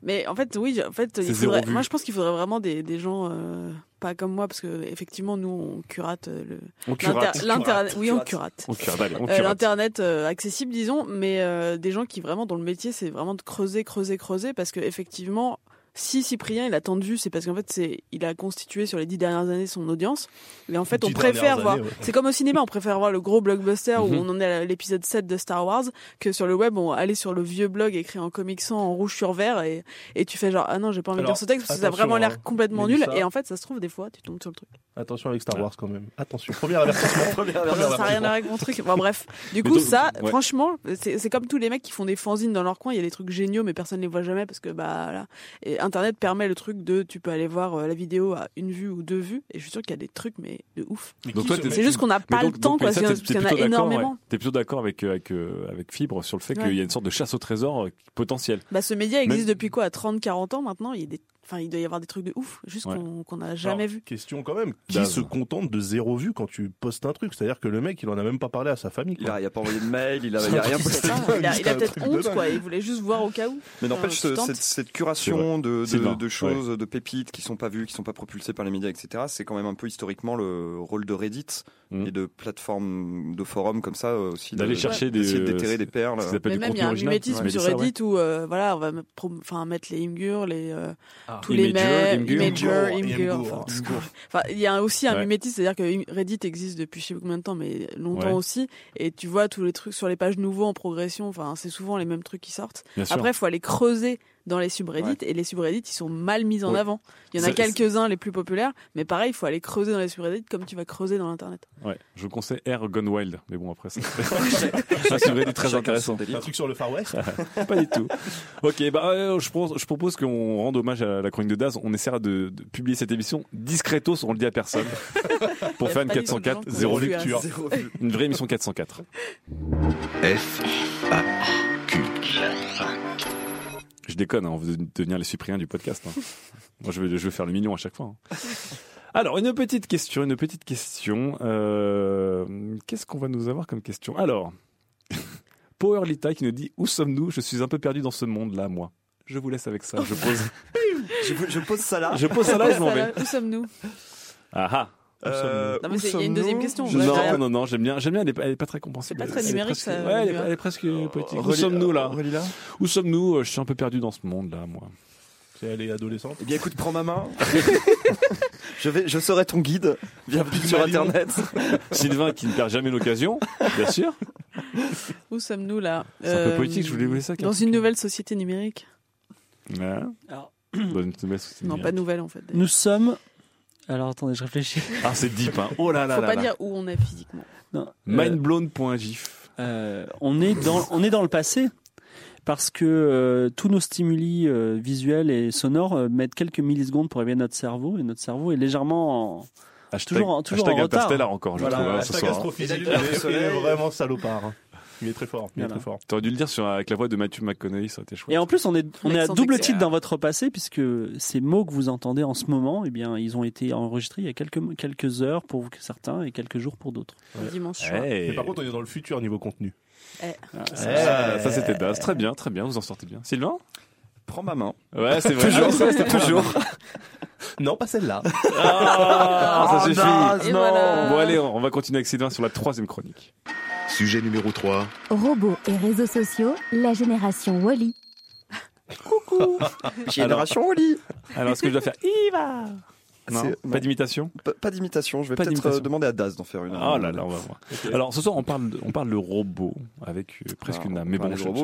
Mais en fait, oui, en fait, il faudrait, moi je pense qu'il faudrait vraiment des, des gens euh, pas comme moi parce que effectivement nous on curate euh, le On curate. l'internet. Oui, on Curate. On curate, allez, on Euh, curate. l'internet euh, accessible disons mais euh, des gens qui vraiment dont le métier c'est vraiment de creuser creuser creuser parce que effectivement si Cyprien il a tant de vues c'est parce qu'en fait c'est il a constitué sur les dix dernières années son audience et en fait on préfère voir ouais. c'est comme au cinéma on préfère voir le gros blockbuster où Mhm. on en est à l'épisode 7 de Star Wars que sur le web on aller sur le vieux blog écrit en comic sans en rouge sur vert et, et tu fais genre ah non j'ai pas envie de Alors, lire ce texte parce que ça a vraiment hein. l'air complètement nul et en fait ça se trouve des fois tu tombes sur le truc Attention avec Star Wars quand même. Attention. Premier avertissement. Premier ça n'a rien à voir avec mon truc. Bon, bref. Du Mais coup, donc, ça, ouais. franchement, c'est c'est comme tous les mecs qui font des fanzines dans leur coin. Il y a des trucs géniaux, mais personne ne les voit jamais parce que, bah, voilà. Et Internet permet le truc de, tu peux aller voir euh, la vidéo à une vue ou deux vues. Et je suis sûr qu'il y a des trucs, mais de ouf. C'est juste qu'on n'a pas donc- le temps, donc, quoi. Mélissa, Parce qu'il y en a énormément. ouais. T'es plutôt d'accord avec, euh, avec, euh, avec Fibre sur le fait Ouais. qu'il y a une sorte de chasse au trésor euh, potentiel. Bah, ce média existe Même- depuis quoi? À 30, 40 ans maintenant. Il y a des, enfin, il doit y avoir des trucs de ouf. Juste Ouais. qu'on n'a jamais Alors, vu. Question quand même. Qui se contente de zéro vue quand tu postes un truc? C'est-à-dire que le mec, il en a même pas parlé à sa famille. Il quoi. a, il a pas envoyé de mail, il a, il a rien posté. Il a, peut-être honte, quoi. Il voulait juste voir au cas où. Mais n'empêche, cette, cette curation de, Sylvain, de, de choses, de pépites qui sont pas vues, qui sont pas propulsées par les médias, etc., c'est quand même un peu historiquement le rôle de Reddit Mhm. et de plateformes de forums comme ça euh, aussi. D'aller de- chercher des, d'essayer de déterrer des perles. Mais même il y a un mimétisme sur. Reddit où euh, voilà on va mettre les Imgur, les euh, Ah. tous les Imgur. Imager, Imgur. Enfin, il y a aussi un Ouais. mimétisme, c'est-à-dire que Reddit existe depuis je sais pas combien de temps, mais longtemps Ouais. aussi. Et tu vois tous les trucs sur les pages nouveaux en progression. Enfin, c'est souvent les mêmes trucs qui sortent. Bien. Après, il faut aller creuser dans les subreddits et les subreddits ils sont mal mis en Ouais. avant. Il y en a quelques-uns les plus populaires, mais pareil, il faut aller creuser dans les subreddits comme tu vas creuser dans l'internet. Ouais, je vous conseille Air Gone Wild, mais bon après ça. c'est vrai, très intéressant. Un truc sur le Far West Pas du tout. Ok, bah euh, je, propose, je propose qu'on rende hommage à la chronique de Daz. On essaiera de, de publier cette émission discretos, on le dit à personne, pour faire une pas du tout de 404 gens qui zéro lecture, Zéro vue. une vraie émission 404. F, A, déconne, hein, on veut devenir les Cypriens du podcast. hein. Moi, je veux, je veux faire le million à chaque fois. hein. Alors, une petite question, une petite question. Euh, Qu'est-ce qu'on va nous avoir comme question? Alors, Power Lita qui nous dit Où sommes-nous? Je suis un peu perdu dans ce monde-là, moi. Je vous laisse avec ça. Je pose, Je, je pose ça là. je pose ça là et je m'en vais? Où sommes-nous? Ah ah Euh, Non, mais il y a une deuxième question. Je non, non, non, j'aime bien, j'aime bien, elle est, elle est pas très compréhensible. C'est pas très numérique, presque- ça, Ouais, elle est, Guillaume. elle est presque poétique. Où sommes-nous là là Où sommes-nous Euh, Je suis un peu perdu dans ce monde-là, moi. Si elle est adolescente. Eh bien, écoute, prends ma main. je vais, je serai ton guide. Bienvenue sur. Internet. Sylvain qui ne perd jamais l'occasion, bien sûr. Où sommes-nous là C'est un peu Euh, poétique, je voulais vous un Dans une nouvelle société numérique Ouais. Alors, Dans une nouvelle société Non, numérique. pas nouvelle en fait. nous sommes. Alors attendez, je réfléchis. Ah, c'est deep, hein. Oh là là Faut là pas là. dire où on est physiquement. Non, euh, Mindblown.gif. euh, on est dans on est dans le passé parce que euh, tous nos stimuli euh, visuels et sonores euh, mettent quelques millisecondes pour arriver à notre cerveau et notre cerveau est légèrement en... Hashtag, Toujours en- toujours hashtag en retard. Interstellar encore, je Voilà, trouve, hein, ce hashtag soir. hein. astrophysique, le soleil- est vraiment salopard. Il est très fort, il est très fort. T'aurais dû le dire sur, avec la voix de Matthew McConaughey, ça aurait été chouette. Et en plus, on est, on est à double titre dans votre passé, puisque ces mots que vous entendez en ce moment, eh bien, ils ont été enregistrés il y a quelques, quelques heures pour certains et quelques jours pour d'autres. Ouais. Dimanche soir. Hey. Mais par contre, on est dans le futur niveau contenu. ça, ça, c'était Daz. Très bien, très bien, vous en sortez bien. Sylvain? Prends ma main. Ouais, c'est vrai. Toujours, Ah, c'est vrai, c'était toujours. Non, pas celle-là. Ah, ça suffit. Daz, Et non. voilà. Bon, allez, on va continuer avec Sylvain sur la troisième chronique. Sujet numéro 3. Robots et réseaux sociaux, la génération Wally. Génération Oli. Alors, est-ce que je dois faire Iva Non, pas d'imitation? Pas, pas d'imitation. Je vais Pas peut-être euh, demander à Daz d'en faire une. Oh là là, on va voir. Alors, ce soir, on parle, de- on parle de robot avec euh, presque Alors, une âme. on Mais va bon, parler je, robots,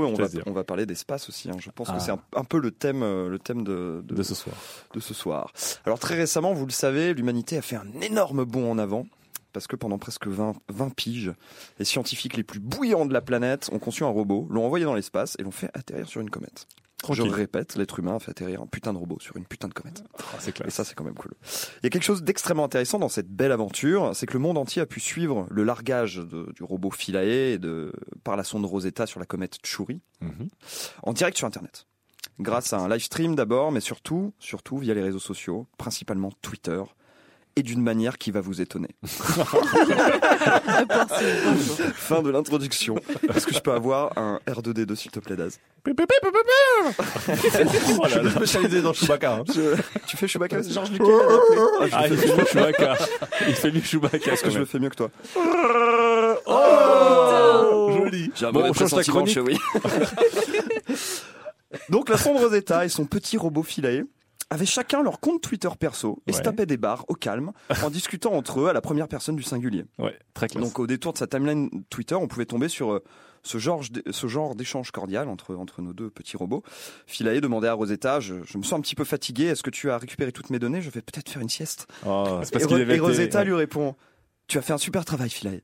on, va, on parler d'espace aussi. hein. Je pense Ah. que c'est un, un peu le thème, euh, le thème de, de, de ce soir. de ce soir. Alors très récemment, vous le savez, l'humanité a fait un énorme bond en avant. Parce que pendant presque 20, 20 piges, les scientifiques les plus bouillants de la planète ont conçu un robot, l'ont envoyé dans l'espace et l'ont fait atterrir sur une comète. Tranquille. Je répète, l'être humain a fait atterrir un putain de robot sur une putain de comète. Ah, c'est Et ça, c'est quand même cool. Il y a quelque chose d'extrêmement intéressant dans cette belle aventure, c'est que le monde entier a pu suivre le largage de- du robot Philae et de, par la sonde Rosetta sur la comète Chury Mhm. en direct sur Internet. Grâce à un live stream d'abord, mais surtout, surtout via les réseaux sociaux, principalement Twitter, et d'une manière qui va vous étonner. fin de l'introduction. Est-ce que je peux avoir un R2D2 s'il te plaît, Daz? Oh là là, spécialisé dans Chewbacca. hein. Je- Tu fais Chewbacca aussi Georges Ah, il fait mieux Chewbacca. Il fait mieux Chewbacca. Est-ce que je le fais mieux que toi? Oh, joli. J'ai un Bon, on change ta chronique. chérie. Donc la sonde Rosetta et son petit robot Philae avaient chacun leur compte Twitter perso et se tapaient des barres au calme en discutant entre eux à la première personne du singulier. Ouais, très classe. Donc au détour de sa timeline Twitter, on pouvait tomber sur euh, ce genre, ce genre d'échange cordial entre, entre nos deux petits robots. Philae demandait à Rosetta, je, je me sens un petit peu fatigué, est-ce que tu as récupéré toutes mes données? Je vais peut-être faire une sieste. Oh, parce et, Ro- et Rosetta lui répond, tu as fait un super travail Philae.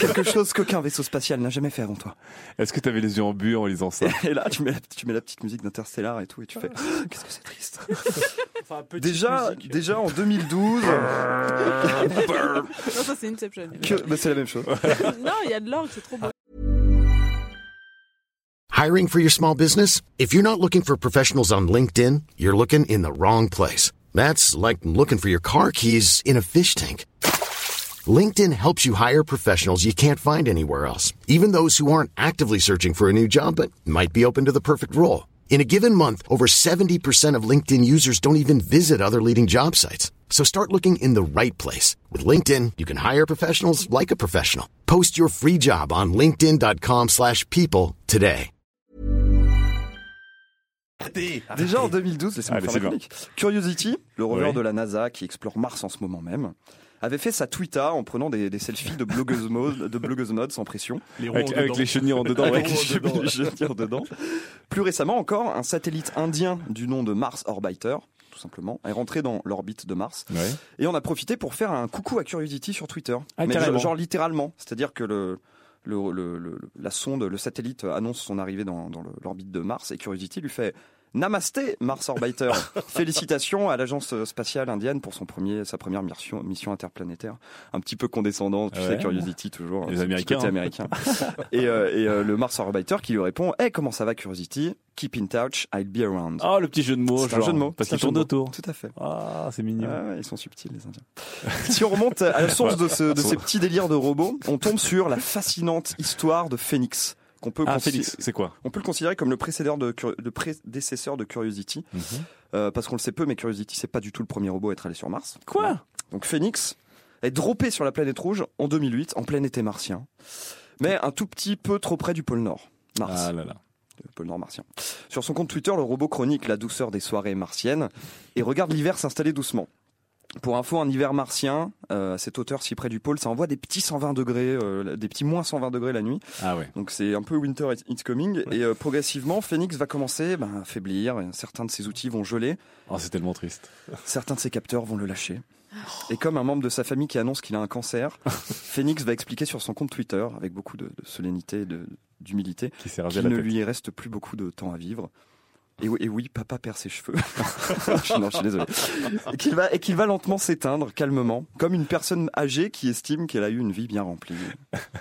Quelque chose qu'aucun vaisseau spatial n'a jamais fait avant toi. Est-ce que t'avais les yeux en bu en lisant ça? Et là, tu mets la, tu mets la petite musique d'Interstellar et tout, et tu fais Ah, Qu'est-ce que c'est triste Enfin, déjà, musique. déjà en 2012, Non, ça c'est Inception. que- bah, c'est la même chose. non, il y a de l'orgue, c'est trop beau. Hiring for your small business? If you're not looking for professionals on LinkedIn, you're looking in the wrong place. That's like looking for your car keys in a fish tank. LinkedIn helps you hire professionals you can't find anywhere else, even those who aren't actively searching for a new job but might be open to the perfect role. In a given month, over 70% of LinkedIn users don't even visit other leading job sites. So start looking in the right place. With LinkedIn, you can hire professionals like a professional. Post your free job on linkedin.com/people slash people today. Arrêtez, Déjà en 2012, laissez-moi Allez, faire ma c'est bon. Curiosity, le rover Ouais. de la NASA qui explore Mars en ce moment même, avait fait sa Twitter en prenant des, des selfies de blogueuse mode, de blogueuse mode sans pression. Les Avec, les chenilles en dedans. Avec les. Plus récemment encore, un satellite indien du nom de Mars Orbiter, tout simplement, est rentré dans l'orbite de Mars. Ouais. Et on a profité pour faire un coucou à Curiosity sur Twitter. Ah, Mais genre, genre littéralement. C'est-à-dire que le, le, le- le- la sonde, le satellite annonce son arrivée dans, l'orbite de Mars et Curiosity lui fait Namasté Mars Orbiter. Félicitations à l'agence spatiale indienne pour son premier, sa première mission, mission interplanétaire. Un petit peu condescendant, tu Ouais. sais, Curiosity toujours. Les Américains, côté hein. américain. et euh, et euh, le Mars Orbiter qui lui répond Hey, comment ça va Curiosity Keep in touch, I'll be around. Oh, le petit jeu de mots. C'est un jeu de mots. Parce qu'ils tournent autour. Tout à fait. Ah, c'est mignon. Ah ils sont subtils les Indiens. si on remonte à la source de, ce- de ces petits délires de robots, on tombe sur la fascinante histoire de Phoenix. Qu'on peut, Ah, consi- Félix, c'est quoi on peut le considérer comme le précédeur de, prédécesseur de Curiosity, Mhm. euh, parce qu'on le sait peu, mais Curiosity c'est pas du tout le premier robot à être allé sur Mars. Quoi Donc Phoenix est droppé sur la planète rouge en 2008, en plein été martien, mais un tout petit peu trop près du pôle Nord, Mars Ah là là. le pôle Nord martien. Sur son compte Twitter, le robot chronique la douceur des soirées martiennes et regarde l'hiver s'installer doucement. Pour info, un hiver martien, euh, à cette hauteur si près du pôle, ça envoie des petits 120 degrés, euh, des petits moins 120 degrés la nuit. Ah ouais. Donc c'est un peu winter it's coming. Et euh, progressivement, Phoenix va commencer ben, à faiblir. Certains de ses outils vont geler, Oh, c'est tellement triste. certains de ses capteurs vont le lâcher. Et comme un membre de sa famille qui annonce qu'il a un cancer, Phoenix va expliquer sur son compte Twitter, avec beaucoup de, de solennité et d'humilité, qu'il ne tête. lui reste plus beaucoup de temps à vivre. Et oui, et oui, papa perd ses cheveux. Non, je suis désolé. Et qu'il va, et qu'il va lentement s'éteindre, calmement, comme une personne âgée qui estime qu'elle a eu une vie bien remplie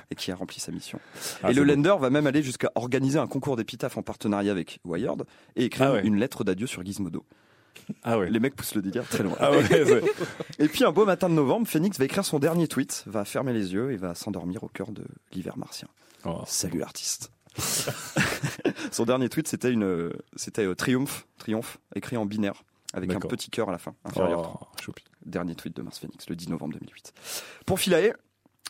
et qui a rempli sa mission. Ah, et le lender va même aller jusqu'à organiser un concours d'épitaphe en partenariat avec Wired et écrire Ah ouais. une lettre d'adieu sur Gizmodo. Ah ouais. Les mecs poussent le délire très loin. Ah ouais, Et puis un beau matin de novembre, Phoenix va écrire son dernier tweet, va fermer les yeux et va s'endormir au cœur de l'hiver martien. Oh. Salut l'artiste. Son dernier tweet, c'était une, c'était euh, triomphe, triomphe, écrit en binaire, avec un petit cœur à la fin, inférieur. Oh. Dernier tweet de Mars Phoenix, le 10 novembre 2008. Pour Philae,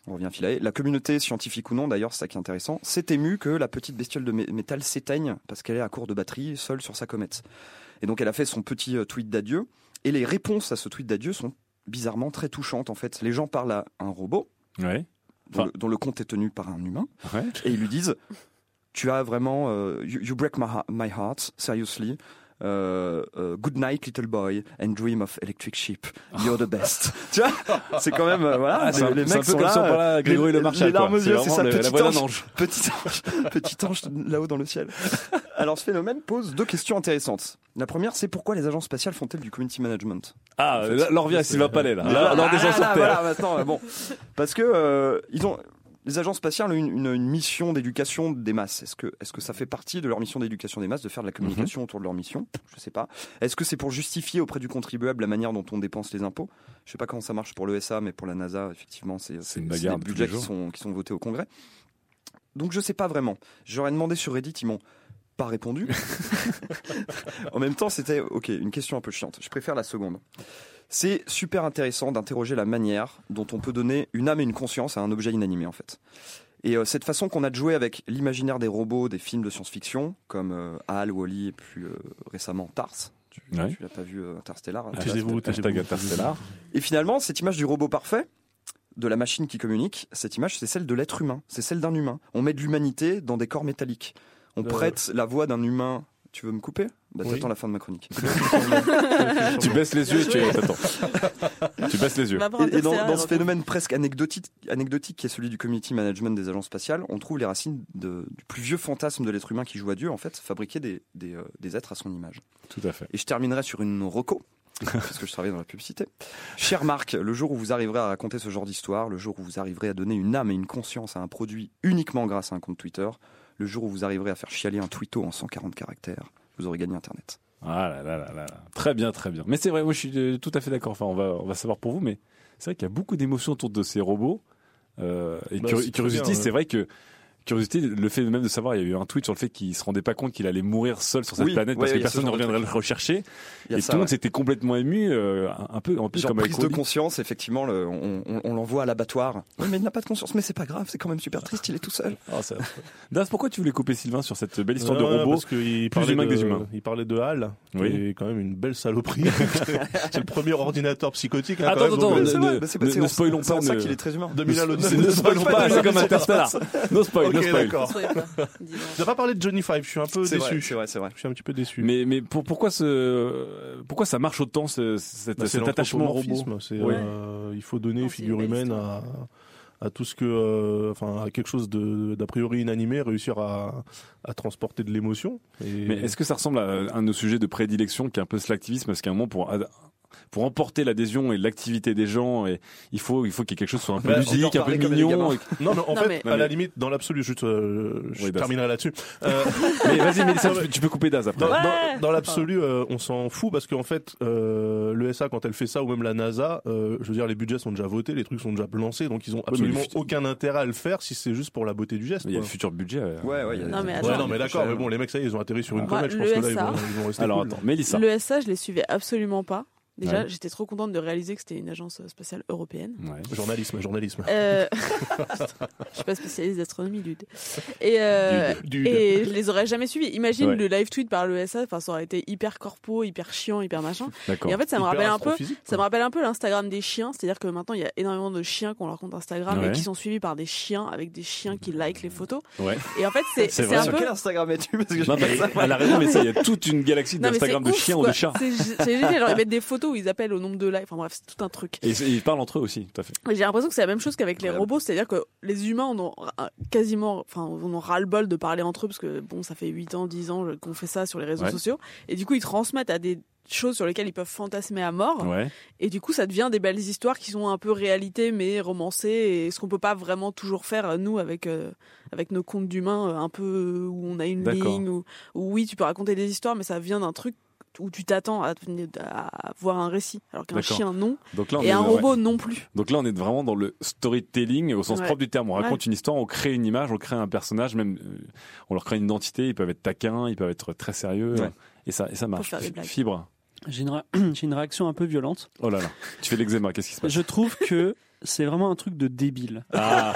on revient à Philae, la communauté scientifique ou non, d'ailleurs, c'est ça qui est intéressant, s'est émue que la petite bestiole de mé- métal s'éteigne parce qu'elle est à court de batterie, seule sur sa comète. Et donc elle a fait son petit euh, tweet d'adieu, et les réponses à ce tweet d'adieu sont bizarrement très touchantes en fait. Les gens parlent à un robot, Ouais. dont, le, dont le compte est tenu par un humain, Ouais. et ils lui disent Tu as vraiment. euh, you, you break my, my heart, seriously. Euh, euh, good night, little boy, and dream of electric sheep. You're the best. tu vois? C'est quand même. euh, voilà, Ah, les, les mecs sont comme là. voilà, les- Grégory les- Le Marchal. les larmes aux yeux, C'est ça, le- petit ange. ange. Petit ange, petit ange là-haut dans le ciel. Alors ce phénomène pose deux questions intéressantes. La première, c'est pourquoi les agences spatiales font-elles du community management? Ah, on revient à Sylvain Palais, là. Ah, des gens sur Terre. voilà, maintenant, euh, bon. Parce que euh, ils ont. Les agences spatiales ont une, une- une mission d'éducation des masses. Est-ce que, est-ce que ça fait partie de leur mission d'éducation des masses de faire de la communication autour de leur mission? Je sais pas. Est-ce que c'est pour justifier auprès du contribuable la manière dont on dépense les impôts? Je sais pas comment ça marche pour l'ESA, mais pour la NASA, effectivement, c'est des budgets qui sont, qui sont votés au Congrès. Donc je sais pas vraiment. J'aurais demandé sur Reddit, ils m'ont pas répondu. en même temps, c'était ok, une question un peu chiante. Je préfère la seconde. C'est super intéressant d'interroger la manière dont on peut donner une âme et une conscience à un objet inanimé en fait. Et euh, cette façon qu'on a de jouer avec l'imaginaire des robots, des films de science-fiction, comme euh, Hal, Wally et plus euh, récemment Tars. Tu, Ouais. tu l'as pas vu euh, Interstellar hein, Taisez-vous, Hashtag taisez-vous. Interstellar. et finalement, cette image du robot parfait, de la machine qui communique, cette image, c'est celle de l'être humain. C'est celle d'un humain. On met de l'humanité dans des corps métalliques. On prête la voix d'un humain. Tu veux me couper? Bah, Oui. T'attends la fin de ma chronique. Tu baisses les yeux et tu Attends. Tu baisses les yeux. Et, et dans, ce phénomène presque anecdotique, anecdotique qui est celui du community management des agences spatiales, on trouve les racines de- du plus vieux fantasme de l'être humain qui joue à Dieu, en fait, fabriquer des, des, euh, des êtres à son image. Tout à fait. Et je terminerai sur une roco, parce que je travaille dans la publicité. Cher Marc, le jour où vous arriverez à raconter ce genre d'histoire, le jour où vous arriverez à donner une âme et une conscience à un produit uniquement grâce à un compte Twitter, le jour où vous arriverez à faire chialer un twitto en 140 caractères, vous aurez gagné Internet. Ah là là là là. là. Très bien, très bien. Mais c'est vrai, moi je suis euh, tout à fait d'accord. Enfin, on va, on va savoir pour vous, mais c'est vrai qu'il y a beaucoup d'émotions autour de ces robots. Euh, et Bah, Curiosity, c'est vrai que curiosité, le fait même de savoir, il y a eu un tweet sur le fait qu'il se rendait pas compte qu'il allait mourir seul sur cette Oui, planète ouais, parce que personne ne de reviendrait le rechercher. Et ça, tout le monde ouais. s'était complètement ému, euh, un peu, un peu Genre comme avec prise de Kobe. conscience, effectivement, le- on, on- on l'envoie à l'abattoir. Oui, mais il n'a pas de conscience, mais c'est pas grave, c'est quand même super triste, il est tout seul. Ah, ça- Das, pourquoi tu voulais couper Sylvain sur cette belle histoire de Ouais, robot parce qu'il plus parlait humain que de- des humains? Il parlait de HAL, Oui. qui est quand même une belle saloperie. c'est le premier ordinateur psychotique. hein, Attends, attends, ne- c'est pas- c'est spoilons ça qu'il est très humain. 2000 à l'Odyssée. Ne spoilons pas, c'est comme Interstellar. No spoil, Ok, spoil. d'accord. Tu n'as pas parlé de Johnny Five, je suis un peu C'est vrai, déçu. c'est vrai, c'est vrai. Je suis un petit peu déçu. Mais, mais pour, pourquoi, ce, pourquoi ça marche autant ce, Bah, c'est cet attachement au robot l'anthropomorphisme, c'est, Ouais. euh, il faut donner Non, c'est figure une belle humaine à, à tout ce que, euh, enfin, à quelque chose de, d'a priori inanimé, réussir à, à transporter de l'émotion. Et... Mais est-ce que ça ressemble à un de nos sujets de prédilection qui est un peu l'activisme Parce qu'à un moment, pour, pour emporter l'adhésion et l'activité des gens, et il faut, il faut qu'il y ait quelque chose qui soit un peu Bah, ludique, on un peu mignon. et- Non, mais en Non, fait, mais- à la limite, dans l'absolu, juste, euh, je Oui, Daz. terminerai là-dessus. Euh, Mais vas-y, Mélissa, Non, tu, mais- peux- tu peux couper Daz après. Dans, Ouais. dans- dans l'absolu, euh, on s'en fout parce qu'en fait, euh, l'ESA quand elle fait ça ou même la NASA, euh, je veux dire, les budgets sont déjà votés, les trucs sont déjà lancés, donc ils ont absolument futur- aucun intérêt à le faire si c'est juste pour la beauté du geste. Il y a le futur budget. euh, Ouais, ouais, il y a- Non, mais Ouais, non, mais d'accord, mais bon, les mecs, ça y est, ils ont atterri sur une comète. Je pense que là, ils l'ESA. vont, rester Alors attends, Mélissa. Le SA, je les suivais absolument pas. Déjà, Ouais. j'étais trop contente de réaliser que c'était une agence spatiale européenne. Ouais. Journalisme, journalisme. Euh... je suis pas spécialiste d'astronomie, dude. Et, euh, Dude. et je les aurais jamais suivis. Imagine Ouais. le live tweet par l'ESA, enfin, ça aurait été hyper corpo, hyper chiant, hyper machin. D'accord. Et en fait, ça me Hyper rappelle un peu, ça me rappelle un peu l'Instagram des chiens. C'est-à-dire que maintenant, il y a énormément de chiens qui ont leur compte Instagram Ouais. et qui sont suivis par des chiens avec des chiens qui like les photos. Ouais. Et en fait, c'est C'est un Sur peu. quel Instagram es-tu? Parce que je Non, mais sais pas ça. elle a raison, mais ça, il y a toute une galaxie d'Instagram de ouf, chiens ou de chats. C'est génial. Ils mettent des photos où ils appellent au nombre de likes. Enfin bref, c'est tout un truc. Et ils parlent entre eux aussi, tout à fait. J'ai l'impression que c'est la même chose qu'avec les robots, c'est-à-dire que les humains en ont ra- quasiment, enfin, on en ras-le-bol de parler entre eux parce que bon, ça fait 8 ans, 10 ans qu'on fait ça sur les réseaux Ouais. sociaux, et du coup, ils transmettent à des choses sur lesquelles ils peuvent fantasmer à mort, Ouais. et du coup, ça devient des belles histoires qui sont un peu réalité mais romancées, et ce qu'on peut pas vraiment toujours faire euh, nous avec euh, avec nos contes d'humains, euh, un peu où on a une ligne, où oui, tu peux raconter des histoires, mais ça vient d'un truc où tu t'attends à, à voir un récit, alors qu'un chien non, Donc là, on et est, un ouais. robot non plus. Donc là, on est vraiment dans le storytelling au sens Ouais. propre du terme. On raconte Ouais. une histoire, on crée une image, on crée un personnage, même euh, on leur crée une identité. Ils peuvent être taquins, ils peuvent être très sérieux, Ouais. et ça, et ça marche. Fibre. J'ai une, ré- j'ai une réaction un peu violente. Oh là là, tu fais l'eczéma. Qu'est-ce qui se passe? Je trouve que c'est vraiment un truc de débile. Ah,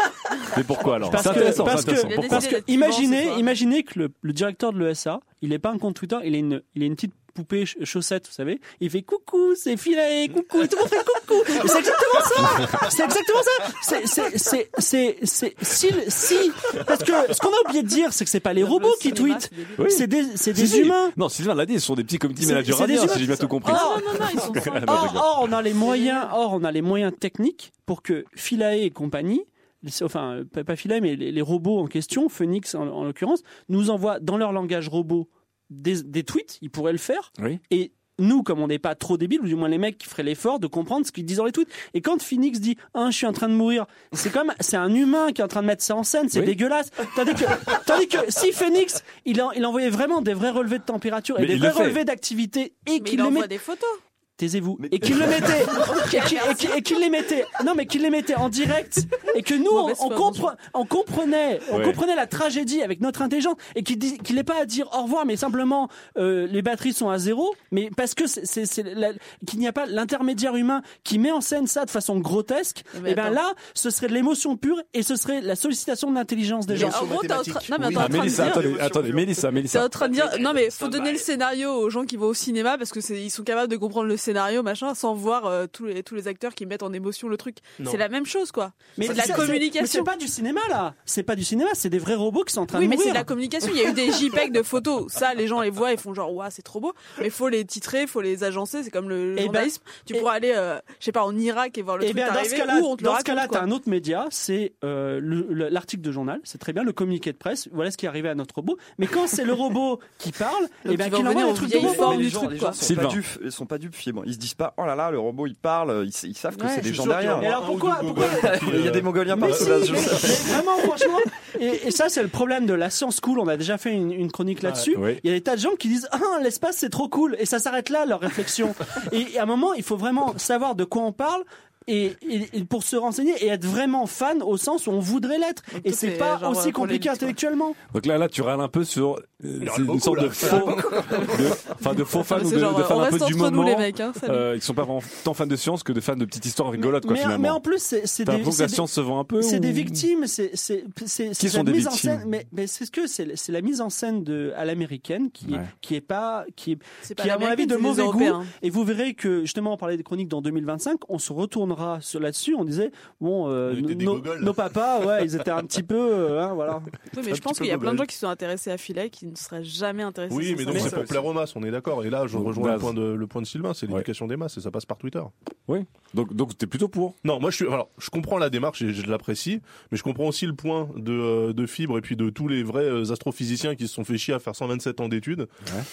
mais pourquoi alors? Parce C'est que- intéressant. parce que- Pourquoi? Parce que imaginez, soir. imaginez que le, le directeur de l'ESA, il n'est pas un compte Twitter, il a une, il a une petite poupée ch- chaussette, vous savez. Il fait coucou, c'est Philae, coucou, et tout le monde fait coucou. C'est exactement ça. C'est exactement ça. C'est, c'est, c'est, c'est, si, si, parce que ce qu'on a oublié de dire, c'est que c'est pas les robots qui tweetent. c'est des, c'est des humains. Non, Sylvain l'a dit, ce sont des petits community managers si j'ai bien tout compris. Oh non, non, non, ils sont Ah, non, Or, on a les moyens, or, on a les moyens techniques pour que Philae et compagnie, les- enfin, pas, pas Philae, mais les, les robots en question, Phoenix en, en l'occurrence, nous envoient dans leur langage robot des, des tweets, ils pourraient le faire. Oui. Et nous, comme on n'est pas trop débiles, ou du moins les mecs qui feraient l'effort de comprendre ce qu'ils disent dans les tweets. Et quand Phoenix dit ah, je suis en train de mourir, c'est comme c'est un humain qui est en train de mettre ça en scène, c'est Oui. dégueulasse. Tandis que, tandis que si Phoenix, il, en- il envoyait vraiment des vrais relevés de température et Mais des vrais relevés d'activité et qu'il il les envoie met des photos. Taisez-vous. Mais- et qu'il le mettait. Et qu'il- et qu'il- et qu'il les mettait. Non mais qu'il les mettait en direct. Et que nous on, on, compre- on comprenait. On Ouais. comprenait la tragédie avec notre intelligence. Et qu'il qu'il n'ait pas à dire au revoir mais simplement euh, les batteries sont à zéro. Mais parce que c'est c'est- c'est la- qu'il n'y a pas l'intermédiaire humain qui met en scène ça de façon grotesque Mais et ben attends. là ce serait de l'émotion pure et ce serait la sollicitation de l'intelligence des gens. en gros, t'es en train- non, mais Oui. Ah, Mélissa, dire- attendez, attendez, Mélissa, T'es Mélissa. en train de dire non mais faut donner le scénario aux gens qui vont au cinéma parce que c'est ils sont capables de comprendre le scénario machin sans voir euh, tous les tous les acteurs qui mettent en émotion le truc. C'est la même chose quoi. mais c'est de la c'est- Mais communication. c'est pas du cinéma là c'est pas du cinéma c'est des vrais robots qui sont en train Oui de mais mourir c'est de la communication. Il y a eu des JPEG de photos. Ça les gens les voient et font genre waouh c'est trop beau. Mais faut les titrer, faut les agencer. C'est comme le Eh ben, tu et- pourras aller euh, je sais pas en Irak et voir le Eh truc bien, dans ce arriver dans ce cas-là, t'as un autre média, c'est euh, le- le- l'article de journal, c'est très bien, le communiqué de presse. Voilà ce qui est arrivé à notre robot. Mais quand c'est le robot qui parle, eh bien, qu'il envoie les trucs de robot. Mais les gens, sont pas dupes, ils sont pas dupes fibre. Ils se disent pas oh là là le robot il parle, ils, ils savent que Ouais, c'est des gens derrière. Et alors pourquoi, Il y a des euh, Mongoliens partout si, là. je vraiment, franchement, et, et ça c'est le problème de la science cool. On a déjà fait une, une chronique là-dessus. Ouais. Il y a des tas de gens qui disent ah l'espace c'est trop cool et ça s'arrête là leur réflexion. et, et à un moment, il faut vraiment savoir de quoi on parle. Et, et- et pour se renseigner et être vraiment fan au sens où on voudrait l'être. Et c'est pas genre, aussi euh, compliqué intellectuellement. Donc là, là, tu râles un peu sur. euh, une beaucoup, sorte là. de faux. de- Enfin, de faux fans ou c'est de, genre, de fans un peu du nous moment. les mecs, hein, euh, qui sont pas vraiment tant fans de science que de fans de petites histoires rigolotes, quoi, mais, finalement. mais en plus, c'est des, la des- science se vend un peu c'est ou- des victimes, c'est c'est c'est la des mise en victimes scène, mais mais c'est ce que c'est c'est la mise en scène de à l'américaine qui Ouais. qui est pas qui est qui à mon avis de mauvais goût. Et vous verrez que justement on parlait des chroniques dans 2025, on se retournera sur là-dessus. On disait bon, euh, nos, papas, ouais, ils étaient un petit peu, euh, hein, voilà. Oui, mais je pense qu'il y a plein de gens qui sont intéressés à Filet qui ne seraient jamais intéressés. Oui, mais donc c'est pour plaire aux masses, on est d'accord. Et là, je rejoins le point de, le point de Sylvain, c'est Ouais. l'éducation des masses et ça passe par Twitter. Donc, donc t'es plutôt pour. Non, moi je suis. Alors, je comprends la démarche et je l'apprécie, mais je comprends aussi le point de, euh, de Fibre et puis de tous les vrais euh, astrophysiciens qui se sont fait chier à faire 127 ans d'études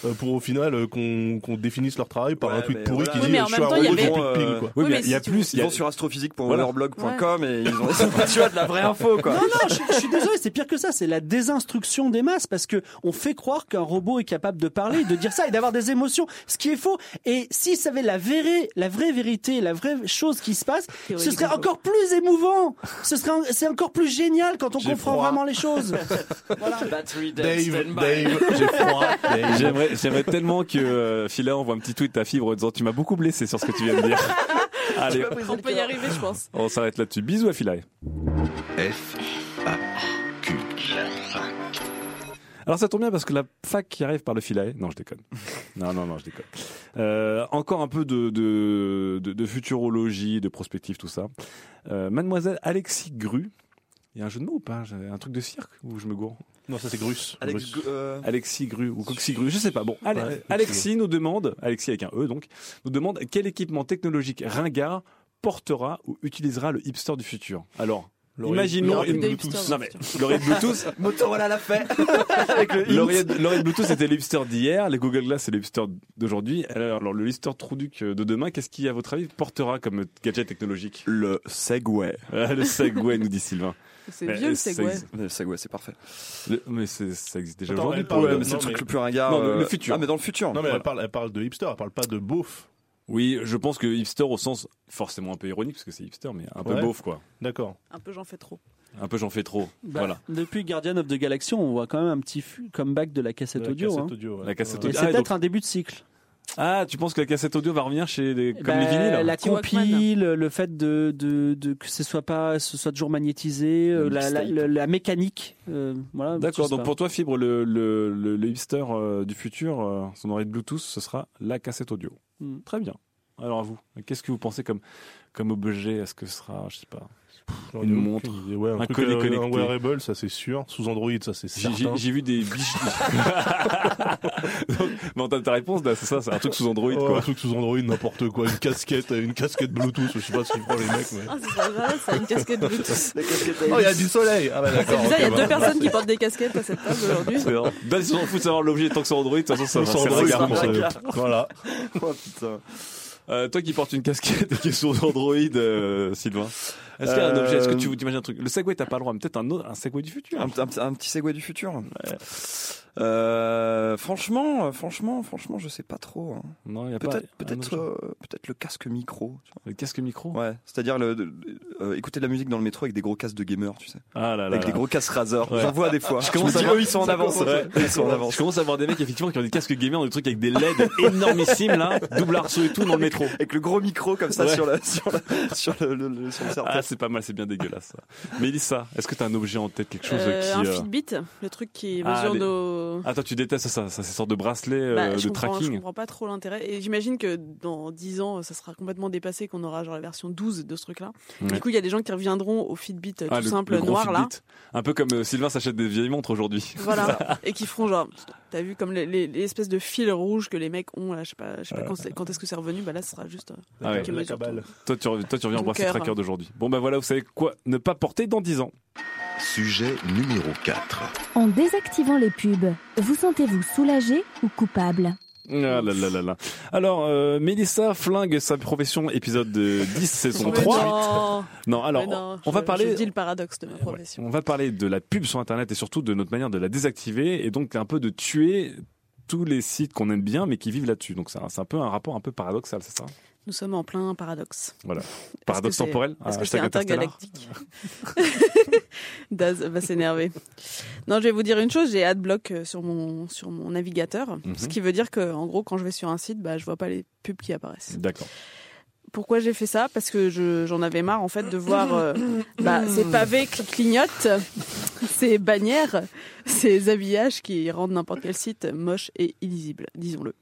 euh, pour au final euh, qu'on qu'on définisse leur travail par Ouais, un tweet mais pourri voilà. qui Oui, dit mais en je même suis un robot, avait- pile, quoi. Oui, Oui, mais il y a si plus. il Ils y a- vont sur astrophysique.overblog.com et ils ont tu vois de la vraie info quoi. Non, non, je, je suis désolé, c'est pire que ça. C'est la désinstruction des masses parce que on fait croire qu'un robot est capable de parler, de dire ça et d'avoir des émotions, ce qui est faux. Et s'il savait la vraie, la vraie vérité, la vraie chose qui se passe, ce serait encore plus émouvant. Ce serait, c'est encore plus génial quand on comprend froid. vraiment les choses. Voilà. Battery Dave, Dave, j'ai froid. J'aimerais, j'aimerais tellement que euh, Philae envoie un petit tweet à Fibre en disant Tu m'as beaucoup blessé sur ce que tu viens de dire. Allez, On peut y arriver, je pense. on s'arrête là-dessus. Bisous à Philae. F, A. Alors ça tombe bien parce que la fac qui arrive par le Philae. Non, je déconne. Non, non, non, je déconne. Euh, encore un peu de, de, de, de futurologie, de prospective, tout ça. Euh, Mademoiselle Alexis Gru. Il y a un jeu de mots ou pas? J'ai Un truc de cirque ou je me gourre? Non, ça c'est Grus. Alex, Grus. euh, Alexis Gru ou Coxy Gru, je sais pas. Bon, Ale- Ouais, Alexis nous demande, Alexis avec un E donc, nous demande quel équipement technologique ringard portera ou utilisera le hipster du futur? Alors, imaginons une Bluetooth. Non mais l'oreille Bluetooth, Motorola l'a fait avec le l'oreille l'oreille Bluetooth c'était le hipster d'hier, les Google Glass c'est le hipster d'aujourd'hui. Alors, alors, le hipster Trouduc de demain, qu'est-ce qui à votre avis portera comme gadget technologique le Segway. Euh, Le Segway nous dit Sylvain. C'est vieux le ça Segway. Le Segway c'est parfait. le- mais c'est- ça existe déjà aujourd'hui. c'est non, le truc mais- le plus ringard. Non, le- le euh, futur. Ah mais dans le futur. Non, mais Voilà. elle, parle, elle parle de hipster, elle parle pas de beauf. Oui, je pense que hipster au sens forcément un peu ironique parce que c'est hipster, mais un peu Ouais. beauf quoi. D'accord. Un peu, j'en fais trop. Un peu j'en fais trop. Bah, Voilà. Depuis Guardian of the Galaxy, on voit quand même un petit comeback de la cassette De la audio. cassette hein. audio, ouais. La cassette Et audio. c'est Ah, peut-être donc- un début de cycle. Ah, tu penses que la cassette audio va revenir chez les, comme Bah, les vinyles La compile, le fait de, de, de- que ce soit pas, ce soit toujours magnétisé, euh, la, la, mixtape. la- la mécanique. euh, voilà. D'accord, donc pas. pour toi, Fibre, le, le, le, le hipster euh, du futur, euh, son oreille Bluetooth, ce sera la cassette audio. Mm. Très bien. Alors à vous, qu'est-ce que vous pensez comme, comme objet? Est-ce que ce sera, je sais pas, Une montre, idée. Ouais, un, un truc, collier euh, connecté. Un wearable, ça c'est sûr. Sous Android, ça c'est certain. j'ai vu des biches. Donc, mais on t'a ta réponse, c'est ça, c'est un truc sous Android, Oh, quoi. un truc sous Android, n'importe quoi. Une casquette, une casquette Bluetooth. Je sais pas ce qu'ils font les mecs, mais. Ah, c'est pas vrai, ça a une casquette Bluetooth. Oh, il y a du soleil. Ah bah C'est d'accord. il y a deux bah. personnes qui portent des casquettes à cette table aujourd'hui. C'est ils s'en foutent de savoir l'objet tant que c'est Android, de toute façon, ça c'est c'est- Voilà. Oh putain. Euh, toi qui portes une casquette et qui est sur Android, euh, Sylvain. Est-ce qu'il y a un Euh, objet Est-ce que tu t'imagines un truc? Le Segway, t'as pas le droit, mais peut-être un autre, un Segway du futur. Un, un- un petit Segway du futur. Euh, franchement, franchement, franchement, je sais pas trop. hein. Non, il y a pas. Peut-être, peut-être, euh, peut-être le casque micro. tu Le casque micro? Ouais, c'est-à-dire le, euh, écouter de la musique dans le métro avec des gros casques de gamer, tu sais, Ah là là. avec là. des gros casques Razer. Ouais. J'en vois des fois. Je Je, commence me à voir- eux, ils sont en avance. Ils sont en avance. Je commence à voir des mecs effectivement qui ont des casques gamers, des trucs avec des LED énormissimes là, double arceau et tout dans le métro. Avec le gros micro comme ça Ouais. sur, la, sur, la, sur le, le, le- sur le serre-tête. Ah, c'est pas mal, c'est bien dégueulasse. Ça. Mélissa, est-ce que t'as un objet en tête, quelque chose Euh, qui. un euh, Fitbit, le truc qui Ah, mesure les- nos. Ah, toi, tu détestes ça, ça, ces sortes de bracelets euh, Bah, de comprends, je tracking. comprends pas trop l'intérêt. Et j'imagine que dans 10 ans, ça sera complètement dépassé, qu'on aura genre la version 12 de ce truc-là. Ouais. Du coup, il y a des gens qui reviendront au Fitbit euh, Ah, tout le- simple le noir là. Un peu comme euh, Sylvain s'achète des vieilles montres aujourd'hui. Voilà. et qui feront genre, t'as vu comme les, les- les espèces de fils rouges que les mecs ont là, je sais pas, je sais pas quand, est-ce que c'est revenu, bah là, ce sera juste. euh, Ah ouais. La cabale. Toi, tu, toi, tu reviens ces cœur. trackers d'aujourd'hui. Bon, bah voilà, vous savez quoi ne pas porter dans 10 ans. Sujet numéro 4. En désactivant les pubs, vous sentez-vous soulagé ou coupable Ah là là là là. Alors, euh, Mélissa flingue sa profession, épisode de 10, saison Mais 3. non, Non, alors, non, on je- va parler. Je dis le paradoxe de ma profession. On va parler de la pub sur Internet et surtout de notre manière de la désactiver et donc un peu de tuer tous les sites qu'on aime bien, mais qui vivent là-dessus. Donc c'est un, un peu un rapport un peu paradoxal, c'est ça Nous sommes en plein paradoxe. Voilà. Paradoxe temporel Est-ce que c'est intergalactique Daz va s'énerver. Non, je vais vous dire une chose, j'ai adblock euh, sur mon sur mon navigateur, Mhm. ce qui veut dire que en gros quand je vais sur un site, bah je vois pas les pubs qui apparaissent. D'accord. Pourquoi j'ai fait ça? Parce que je- j'en avais marre en fait de voir euh, bah, ces pavés qui clignotent, ces bannières, ces habillages qui rendent n'importe quel site moche et illisible, disons-le.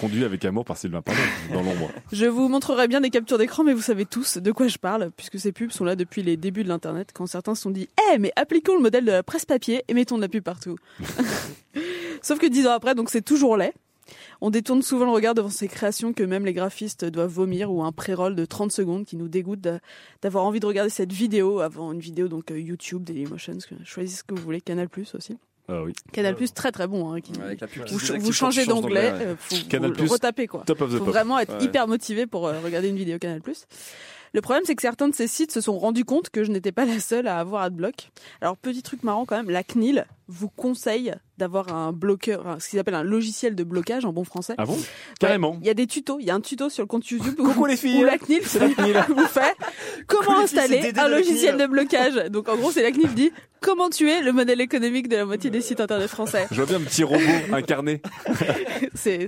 Conduit avec amour par Sylvain Pardon, dans l'ombre. Je vous montrerai bien des captures d'écran, mais vous savez tous de quoi je parle, puisque ces pubs sont là depuis les débuts de l'Internet, quand certains se sont dit « Eh, mais appliquons le modèle de la presse papier et mettons de la pub partout !» Sauf que dix ans après, donc c'est toujours laid. On détourne souvent le regard devant ces créations que même les graphistes doivent vomir ou un pré-roll de 30 secondes qui nous dégoûte d'a- d'avoir envie de regarder cette vidéo avant une vidéo donc euh, YouTube, Dailymotion, choisissez ce que vous voulez, Canal+, aussi. Ah oui. Canal+, très très bon. Hein, qui- Avec la pub qui vous, ch- changez d'onglet, ouais. euh, Canal+, vous le retaper quoi. Top of the faut pop. vraiment être Ouais. hyper motivé pour euh, regarder une vidéo Canal+. Le problème, c'est que certains de ces sites se sont rendus compte que je n'étais pas la seule à avoir Adblock. Alors, petit truc marrant quand même, la CNIL vous conseille d'avoir un bloqueur, ce qu'ils appellent un logiciel de blocage en bon français. Ah bon Carrément. Il y a des tutos, il y a un tuto sur le compte YouTube où, Coucou les filles. où la CNIL la CNIL. vous fait comment installer un de logiciel de blocage. Donc en gros, c'est la CNIL dit comment tuer le modèle économique de la moitié des sites internet français. Je vois bien un petit robot incarné. C'est-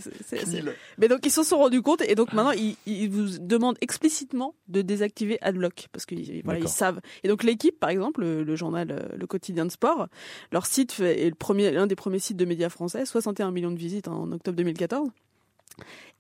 Mais donc ils se sont rendus compte et donc maintenant ils, ils vous demandent explicitement de désactiver Adblock parce que voilà, ils savent. Et donc l'équipe, par exemple, le, le journal, euh, le quotidien de sport, leur site est le premier, l'un des premiers sites de médias français, 61 millions de visites en octobre 2014.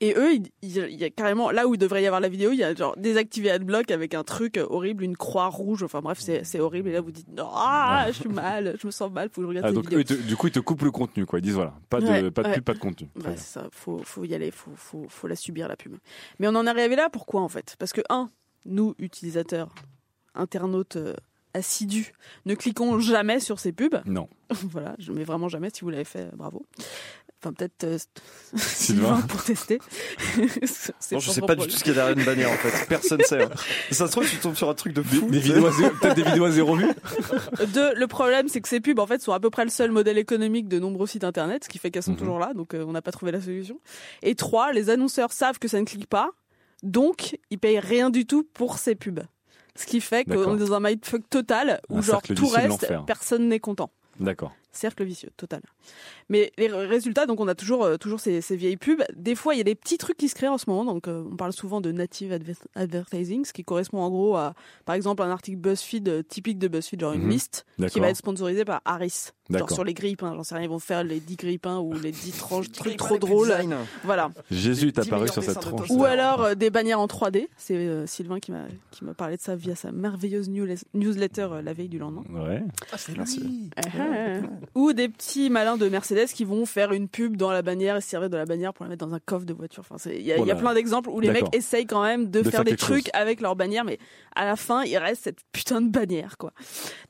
Et eux, il, y a carrément là où il devrait y avoir la vidéo, il y a genre désactiver Adblock avec un truc horrible, une croix rouge. Enfin bref, c'est, horrible. Et là vous dites non, ah, je suis mal, je me sens mal, faut que je regarde Ah, cette donc, vidéo. eux, te- du coup, ils te coupent le contenu, quoi. Ils disent voilà, pas de, Ouais, pas de ouais. pub, pas de contenu. Ouais, c'est ça, faut, faut y aller, faut, faut, faut la subir la pub. Mais on en est arrivé là, pourquoi en fait? Parce que, un, nous, utilisateurs, internautes euh, assidus, ne cliquons jamais sur ces pubs. Non. voilà, je mets vraiment jamais, si vous l'avez fait, bravo. Enfin, peut-être euh, Sylvain. Pour tester. Non, je sais pas du tout ce qu'il y a derrière une bannière en fait. Personne sait. hein. Ça se trouve, tu tombes sur un truc de fou. des vidéos à zéro- peut-être des vidéos à zéro vue. Deux, le problème, c'est que ces pubs, en fait, sont à peu près le seul modèle économique de nombreux sites internet, ce qui fait qu'elles sont Mhm. toujours là, donc euh, on n'a pas trouvé la solution. Et trois, les annonceurs savent que ça ne clique pas, donc ils payent rien du tout pour ces pubs. Ce qui fait qu'on est dans un mindfuck total où Un genre tout reste, personne n'est content. D'accord. Cercle vicieux, total. Mais les résultats, donc on a toujours, euh, toujours ces, ces vieilles pubs. Des fois, il y a des petits trucs qui se créent en ce moment. Donc, euh, on parle souvent de native adver- advertising, ce qui correspond en gros à, par exemple, un article BuzzFeed euh, typique de BuzzFeed, genre une Mhm. liste qui va être sponsorisée par Harris. Genre sur les grille-pains, j'en sais rien, ils vont faire les 10 grille-pains ou les 10 tranches, trucs trop drôles. Voilà. Jésus est 10 apparu millions sur cette tranche. Ou alors euh, des bannières en 3D. C'est euh, Sylvain qui m'a qui m'a parlé de ça via sa merveilleuse newsle- newsletter euh, la veille du lendemain. Ouais. Merci. Ou des petits malins de Mercedes qui vont faire une pub dans la bannière et se servir de la bannière pour la mettre dans un coffre de voiture. Enfin, il y, a- y plein d'exemples où les mecs essayent quand même de, De faire, faire des trucs chose. avec leur bannière, mais à la fin, il reste cette putain de bannière, quoi.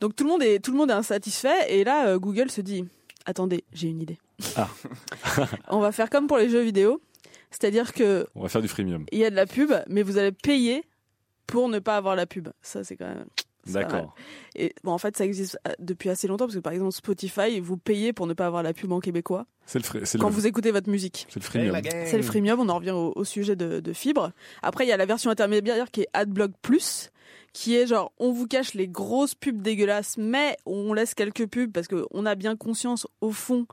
Donc tout le monde est tout le monde est insatisfait et là, euh, Google se dit attendez, j'ai une idée. Ah. On va faire comme pour les jeux vidéo, c'est-à-dire que On va faire du freemium. il y a de la pub, mais vous allez payer pour ne pas avoir la pub. Ça, c'est quand même. D'accord. Et bon, en fait, ça existe euh, depuis assez longtemps parce que par exemple, Spotify, vous payez pour ne pas avoir la pub en québécois C'est le, quand le, vous écoutez votre musique. c'est le freemium. C'est le freemium, on en revient au, au sujet de, de fibre. Après, il y a la version intermédiaire qui est AdBlock Plus, qui est genre, on vous cache les grosses pubs dégueulasses, mais on laisse quelques pubs parce qu'on a bien conscience, au fond,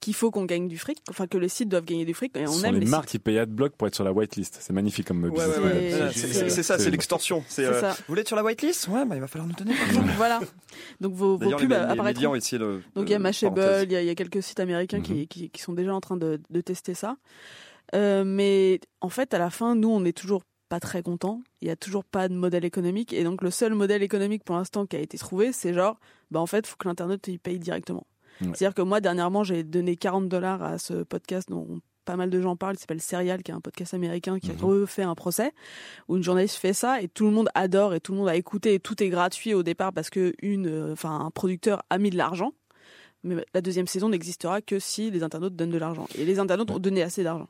qu'il faut qu'on gagne du fric, enfin que les sites doivent gagner du fric, et Ce on sont aime les les marques sites. qui payent AdBlock pour être sur la whitelist. C'est magnifique comme Ouais, business ouais, model. ouais. C'est- ça, c'est- l'extorsion. Euh, vous voulez être sur la whitelist? Ouais, bah, il va falloir nous donner. voilà. Donc vos, pubs apparaîtront. ont essayé de. Donc il y a Mashable, il y, a- il y a quelques sites américains Mhm. qui, qui, qui sont déjà en train de, de tester ça. Euh, mais en fait, à la fin, nous, on est toujours pas très contents. Il y a toujours pas de modèle économique. Et donc le seul modèle économique pour l'instant qui a été trouvé, c'est genre, bah en fait, faut que l'internet il paye directement. Ouais. C'est-à-dire que moi, dernièrement, j'ai donné 40 dollars à ce podcast dont pas mal de gens parlent, il s'appelle Serial, qui est un podcast américain qui a Mhm. refait un procès, où une journaliste fait ça et tout le monde adore et tout le monde a écouté et tout est gratuit au départ parce que une, euh, enfin, un producteur a mis de l'argent. Mais la deuxième saison n'existera que si les internautes donnent de l'argent. Et les internautes ont donné assez d'argent.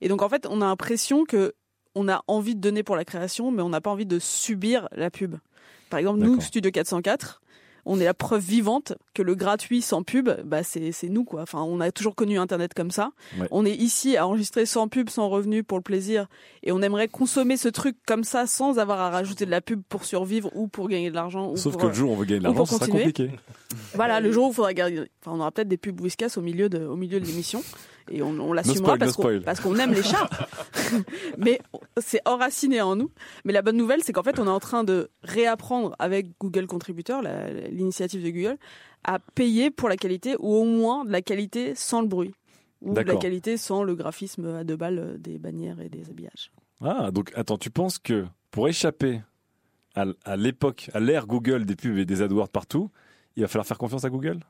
Et donc en fait, on a l'impression que on a envie de donner pour la création, mais on n'a pas envie de subir la pub. Par exemple, nous. Studio 404, on est la preuve vivante que le gratuit sans pub, bah c'est nous quoi. Enfin, on a toujours connu Internet comme ça. Ouais. On est ici à enregistrer sans pub, sans revenu, pour le plaisir, et on aimerait consommer ce truc comme ça sans avoir à rajouter de la pub pour survivre ou pour gagner de l'argent. Sauf pour, que le jour où on veut gagner de l'argent, ce sera compliqué. Voilà, le jour où il faudra garder. Enfin, on aura peut-être des pubs Whiskas au milieu de, au milieu de l'émission. Et on, on l'assumera parce no qu'on parce qu'on aime les chats. Mais c'est enraciné en nous. Mais la bonne nouvelle, c'est qu'en fait, on est en train de réapprendre avec Google Contributor, l'initiative de Google, à payer pour la qualité ou au moins de la qualité sans le bruit. Ou de la qualité sans le graphisme à deux balles des bannières et des habillages. Ah, donc attends, tu penses que pour échapper à l'époque, à l'ère Google des pubs et des AdWords partout, il va falloir faire confiance à Google?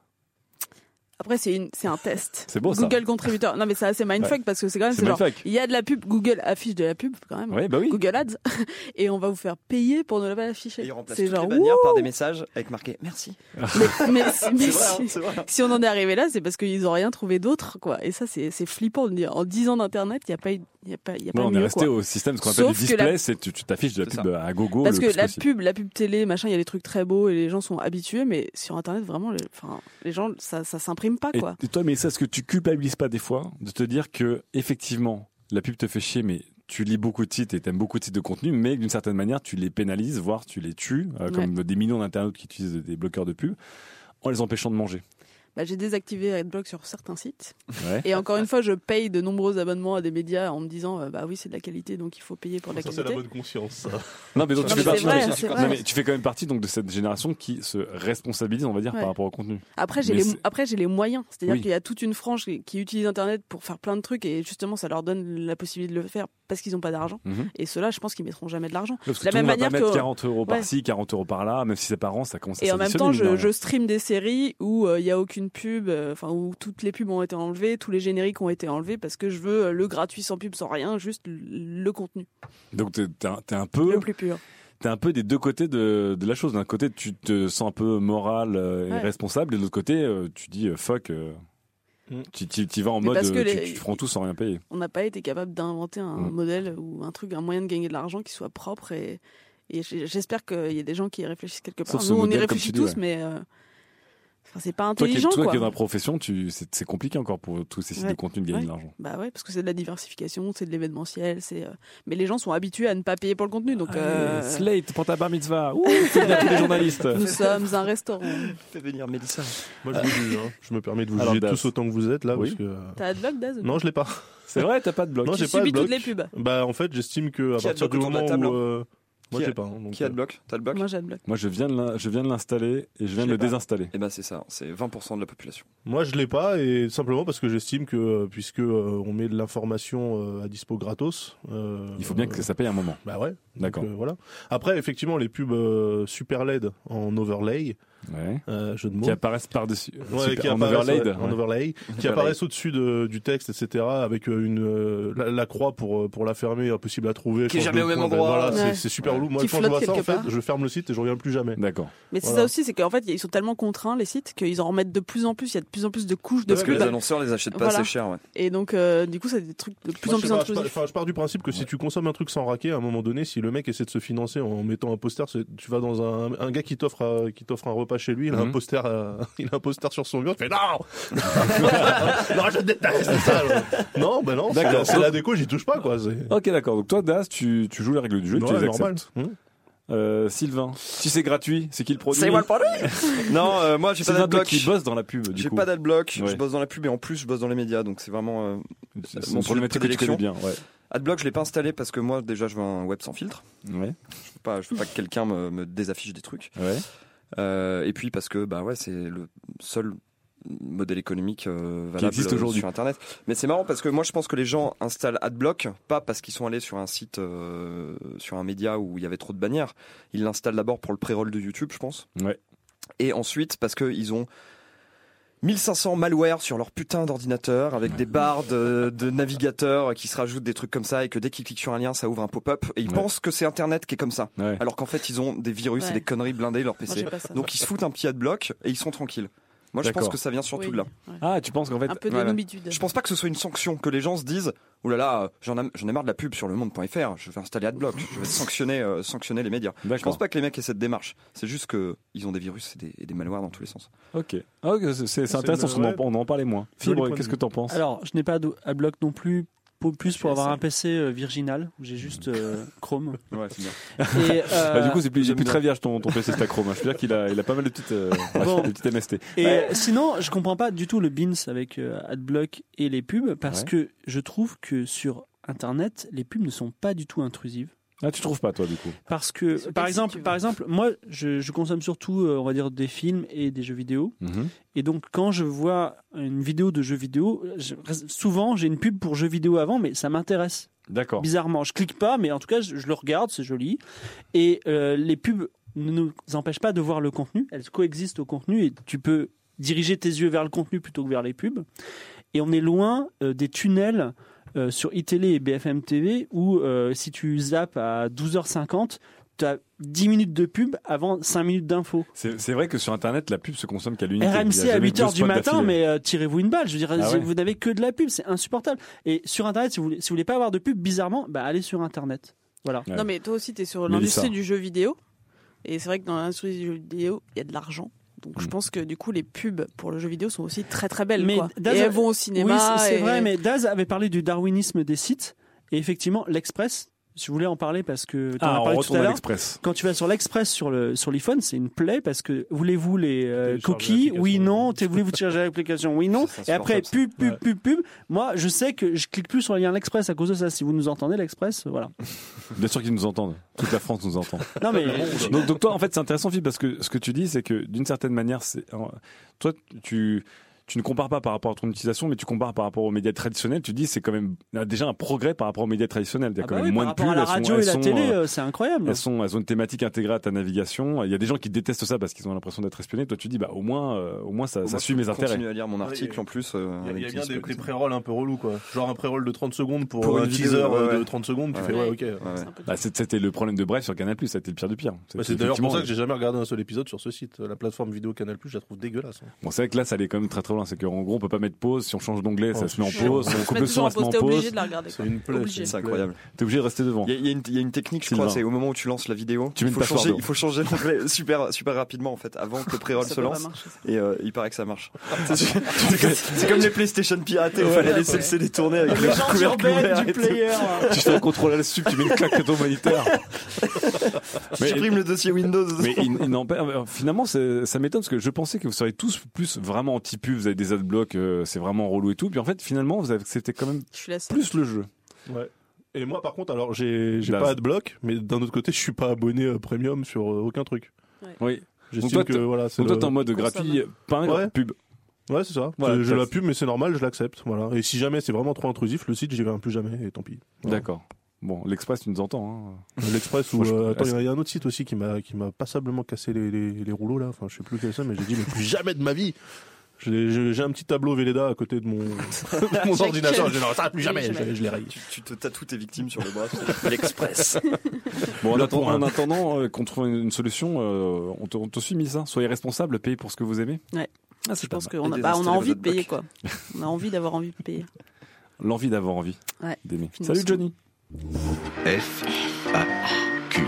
Après, c'est une- c'est un test. C'est beau ça. Google Contributor. Non, mais c'est assez mindfuck parce que c'est quand même C'est c'est genre, mindfuck. il y a de la pub, Google affiche de la pub quand même. Oui, bah oui. Google Ads et on va vous faire payer pour ne pas afficher. Et il remplace C'est genre les bannières par des messages avec marqué merci. mais, mais si, mais C'est vrai, si- hein, c'est vrai. si on en est arrivé là, c'est parce qu'ils ont rien trouvé d'autre quoi. Et ça c'est c'est flippant de dire en 10 ans d'internet, il y a pas y a pas il y a Non, pas on est resté quoi. au système ce qu'on appelle du que la- display, c'est tu tu t'affiches de la pub à gogo Parce le que la possible. pub, la pub télé, machin, il y a des trucs très beaux et les gens sont habitués, mais sur internet vraiment, les, enfin, les gens ça ça s'imprime pas quoi. et toi, mais ça, est-ce que tu culpabilises pas des fois de te dire que effectivement la pub te fait chier, mais tu lis beaucoup de sites et t'aimes beaucoup de sites de contenu, mais d'une certaine manière tu les pénalises, voire tu les tues, euh, comme des millions d'internautes qui utilisent des bloqueurs de pub, en les empêchant de manger. Bah, j'ai désactivé Adblock sur certains sites. Ouais. Et encore une fois, je paye de nombreux abonnements à des médias en me disant, euh, bah oui, c'est de la qualité, donc il faut payer pour de la Ça, c'est qualité. la bonne conscience, ça. Non, mais donc tu fais mais c'est partie. non, vrai, mais- c'est non, vrai. mais tu fais quand même partie donc de cette génération qui se responsabilise, on va dire, Ouais. par rapport au contenu. Après, j'ai les, c'est- après, j'ai les moyens. C'est-à-dire Oui. qu'il y a toute une frange qui, qui utilise Internet pour faire plein de trucs et justement, ça leur donne la possibilité de le faire parce qu'ils n'ont pas d'argent. Mhm. Et ceux-là, je pense qu'ils mettront jamais de l'argent. Parce que De la même va pas manière mettre que- 40 euros Ouais. par-ci, 40 euros par-là, même si c'est par an, ça commence à Et en même temps, je stream des séries où euh, il y a aucune pub, euh, enfin où toutes les pubs ont été enlevées, tous les génériques ont été enlevés parce que je veux euh, le gratuit sans pub, sans rien, juste le, contenu, Donc t'es t'es un, peu, le plus pur. t'es un peu des deux côtés de, de la chose. D'un côté, tu te sens un peu moral euh, et Ouais. responsable, et de l'autre côté, tu dis fuck. euh, Mm. Tu tu- tu vas en Mais mode, parce que euh, tu, les- tu te prends tout sans rien payer. On n'a pas été capable d'inventer un Mm. modèle ou un truc, un moyen de gagner de l'argent qui soit propre et, j'espère qu'il y a des gens qui y réfléchissent quelque part. Sauf Nous, on y réfléchit dis, tous, ouais. mais euh, enfin, c'est pas Toi qui, intelligent toi quoi. qui es dans la profession, tu, c'est, c'est compliqué encore pour tous ces sites Ouais. de contenu de gagner Ouais. de l'argent. Bah ouais, parce que c'est de la diversification, c'est de l'événementiel, c'est. euh, Mais les gens sont habitués à ne pas payer pour le contenu, donc. euh, Allez, Slate pour ta bar mitzvah. Ouh, c'est bien tous les journalistes. Nous sommes un restaurant. Fais venir Mélissa. Moi, je vous juge. hein. Je me permets de vous Alors, juger Das. tous autant que vous êtes là, Oui. parce que. euh, T'as Adblock, Daz Non, pas je l'ai pas. C'est vrai, t'as pas de blog. Non, Tu j'ai pas de subis toutes bloc. les pubs. Bah, en fait, j'estime que à partir de bloc du moment où. Euh, Moi, j'ai pas. hein, donc, Qui a euh, de bloc? T'as le bloc? Moi j'ai Adblock. Moi, je viens de l'in- je viens de l'installer et je viens Je de le l'ai pas. désinstaller. Eh ben c'est ça, c'est 20% de la population. Moi, je l'ai pas, et simplement parce que j'estime que, euh, puisque euh, on met de l'information euh, à dispo gratos. euh, Il faut bien que ça paye un moment. Bah ouais. D'accord. Donc, euh, voilà. Après, effectivement, les pubs euh, super LED en overlay, Ouais. euh, jeu de mots. Qui apparaissent par-dessus. Ouais, qui en overlaid. ouais, en ouais. overlay, qui Overlay. apparaissent au-dessus de, du texte, etc., avec euh, une euh, la, la croix pour pour la fermer, impossible à trouver. Qui est jamais au même ben endroit. Voilà, c'est- Ouais. c'est super Ouais. lourd. Moi, Qui quand je vois ça, en quelque fait, part. je ferme le site et je reviens plus jamais. D'accord. Mais c'est Voilà. ça aussi, c'est qu'en fait, ils sont tellement contraints, les sites, qu'ils en remettent de plus en plus. Il y a de plus en plus de couches de Parce que les annonceurs les achètent pas Voilà. assez cher. Ouais. Et donc, euh, du coup, c'est des trucs de plus Moi, en plus intrusifs. enfin, je pars du principe que si tu consommes un truc sans raquer, à un moment donné, si le mec essaie de se financer en mettant un poster, tu vas dans un, un gars qui t'offre qui t'offre un repas chez lui, il a un Mhm. poster, euh, il a un poster sur son mur, tu fais non, non, je déteste ça. Non, ben non, c'est D'accord. la- c'est la déco, j'y touche pas quoi. c'est- Ok, d'accord. Donc toi, Das, tu, tu joues les règles du jeu, tu Ouais, les normal. acceptes. Mhm. Euh, Sylvain, si c'est gratuit, c'est qui le produit C'est moi le produit Non, euh, moi j'ai pas d'adblock. qui bosse dans la pub, du J'ai coup. pas d'adblock, Ouais. je bosse dans la pub et en plus je bosse dans les médias, donc c'est vraiment euh, C'est mon problématique de prédilection. bien. Ouais. Adblock, je l'ai pas installé parce que moi déjà je veux un web sans filtre. Ouais. Je veux pas, je veux pas que quelqu'un me, me désaffiche des trucs. Ouais. Euh, et puis parce que bah ouais, c'est le seul modèle économique euh, valable existe euh, aujourd'hui. sur internet. Mais c'est marrant parce que moi je pense que les gens installent Adblock pas parce qu'ils sont allés sur un site euh, sur un média où il y avait trop de bannières, ils l'installent d'abord pour le pré-roll de YouTube, je pense. Ouais. Et ensuite parce qu'ils ont 1500 malware sur leur putain d'ordinateur avec des barres de, de navigateurs qui se rajoutent des trucs comme ça et que dès qu'ils cliquent sur un lien ça ouvre un pop-up et ils Ouais. pensent que c'est internet qui est comme ça Ouais. alors qu'en fait ils ont des virus Ouais. et des conneries blindées leur PC donc ils se foutent un petit adblock et ils sont tranquilles Moi, je pense que ça vient surtout Oui, de là. ouais. Ah, tu penses qu'en fait. Un peu de Ouais. Je pense pas que ce soit une sanction, que les gens se disent Ouh là là, j'en ai, j'en ai marre de la pub sur le monde.fr, je vais installer Adblock, je vais sanctionner, euh, sanctionner les médias. Je pense pas que les mecs aient cette démarche. C'est juste qu'ils ont des virus et des, et des malwares dans tous les sens. Ok. Ah, ok, c'est- intéressant le- parce qu'on en, on en parlait moins. Fibre, qu'est-ce que t'en penses? Alors, je n'ai pas d'adblock non plus, pour- plus pour avoir un PC euh, virginal. J'ai juste euh, Chrome. Ouais, c'est bien. Et, euh, Bah, du coup, c'est plus, très vierge ton, ton PC Stachrome. Je veux dire qu'il a, il a pas mal de petites, euh, Bon. de petites MST. Et sinon, je comprends pas du tout le bins avec euh, AdBlock et les pubs parce Ouais. que je trouve que sur Internet, les pubs ne sont pas du tout intrusives. Ah, tu trouves pas, toi, du coup Parce que, Sur par exemple, par exemple, moi, je, je consomme surtout, euh, on va dire, des films et des jeux vidéo. Mhm. Et donc, quand je vois une vidéo de jeu vidéo, je- souvent, j'ai une pub pour jeux vidéo avant, mais ça m'intéresse. D'accord. Bizarrement, je clique pas, mais en tout cas, je, je le regarde, c'est joli. Et euh, les pubs ne nous empêchent pas de voir le contenu. Elles coexistent au contenu et tu peux diriger tes yeux vers le contenu plutôt que vers les pubs. Et on est loin euh, des tunnels euh, sur iTélé et BFM TV où euh, si tu zappes à 12h50, tu as 10 minutes de pub avant 5 minutes d'info. C'est c'est vrai que sur Internet, la pub se consomme qu'à l'unité. RMC à jamais 8h deux du matin, mais euh, tirez-vous une balle. Je veux dire, Ah ouais. vous n'avez que de la pub, c'est insupportable. Et sur Internet, si vous voulez, si vous voulez pas avoir de pub, bizarrement, bah allez sur Internet. Voilà. Ouais. Non, mais toi aussi, tu es sur l'industrie du jeu vidéo. Et c'est vrai que dans l'industrie du jeu vidéo, il y a de l'argent. Donc je Mm. pense que du coup, les pubs pour le jeu vidéo sont aussi très très belles. Mais quoi. Daz et a- elles vont au Oui, cinéma. c'est c'est et- vrai, mais Daz avait parlé du darwinisme des sites. Et effectivement, l'Express, si vous voulez en parler, parce que Ah, as on parlé tout à à. Quand tu vas sur l'Express sur le sur l'iPhone, c'est une plaie parce que voulez-vous les euh, cookies? Oui, non. Voulez-vous télécharger l'application? Oui, non. Et après, pub, pub, Ouais. pub, pub. Moi, je sais que je clique plus sur le lien l'Express à cause de ça. Si vous nous entendez, l'Express, voilà. Bien sûr qu'ils nous entendent. Toute la France nous entend. Non, mais donc, donc toi, en fait, c'est intéressant, Philippe, parce que ce que tu dis, c'est que d'une certaine manière, c'est toi, tu tu ne compares pas par rapport à ton utilisation, mais tu compares par rapport aux médias traditionnels. Tu dis c'est quand même euh, déjà un progrès par rapport aux médias traditionnels. Il y a Ah quand bah même oui, moins de pubs. la elles sont- radio et la sont, télé, euh, euh, c'est incroyable. Elles, sont, elles ont une thématique intégrée à ta navigation. Il y a des gens qui détestent ça parce qu'ils ont l'impression d'être espionnés. Toi, tu dis, bah, au moins, euh, au moins ça, Au ça moins, suit je mes intérêts. continuer à lire mon article en plus. euh, Il y a, bien des, des pré-rolls un peu relous quoi. Genre un pré-roll de 30 secondes pour, Pour un teaser ouais, de ouais. 30 secondes, tu fais ouais ok. Bah, c'était le problème de Bref sur Canal+, ça a été le pire du pire. C'est d'ailleurs pour ça que j'ai jamais regardé un seul épisode sur ce site. La plateforme vidéo Canal+, je la trouve dégueulasse. hein. Bon, c'est vrai que là, ça allait quand même très très C'est qu'en gros, on peut pas mettre pause. Si on change d'onglet, Oh, ça se met en pause. Si on coupe le son, ça se met en pause. de la regarder. C'est une plaie. C'est incroyable. T'es obligé de rester devant. Il y, a, y une- il y a une technique, je crois, c'est au moment où tu lances la vidéo, Tu il, faut changer, il faut changer l'onglet super, super rapidement en fait, avant que le pré-roll se lance. Et euh, il paraît que ça marche. C'est c'est comme, les PlayStation piratés, il fallait laisser le CD tourner avec le couvercle ouvert. tu fais un contrôle à la sup, tu mets une claque à ton moniteur. Tu supprimes le dossier Windows. Mais euh, finalement, ça m'étonne parce que je pensais que vous seriez tous plus vraiment anti-pub, vous avez des adblocks, euh, c'est vraiment relou et tout. Puis en fait, finalement, vous avez accepté quand même Je plus le jeu. Ouais. Et moi, par contre, alors j'ai j'ai pas Adblock, mais d'un autre côté, je suis pas abonné euh, premium sur euh, aucun truc. Oui. J'estime toi, que t'es- voilà, c'est Donc toi, le- en mode gratuit, un Ouais. pub. Ouais, c'est ça. Voilà, J'ai- j'ai ça, la pub, mais c'est normal, je l'accepte. Voilà. Et si jamais c'est vraiment trop intrusif, le site, j'y vais plus jamais, et tant pis. Voilà. D'accord. Bon, l'Express, tu nous entends. Hein. L'Express ou je- euh, attends, il y a- il y, a un autre site aussi qui m'a qui m'a passablement cassé les, les, les rouleaux là. Enfin, je sais plus quel c'est, mais j'ai dit mais plus jamais de ma vie. J'ai un petit tableau Velleda à côté de mon, de mon ordinateur. Je ça plus jamais. Jamais. Je, je les raye. Tu, tu te tatoues tes victimes sur le bras. L'Express. Bon, en, Le attend- point. en attendant euh, qu'on trouve une solution, euh, on, te, on te suit, Misa. Soyez responsable, payez pour ce que vous aimez. Ouais. Ah, Je pense qu'on a, bah, on a envie de payer quoi. On a envie d'avoir envie de payer. L'envie d'avoir envie Ouais. d'aimer. Salut Johnny. F, A, Q.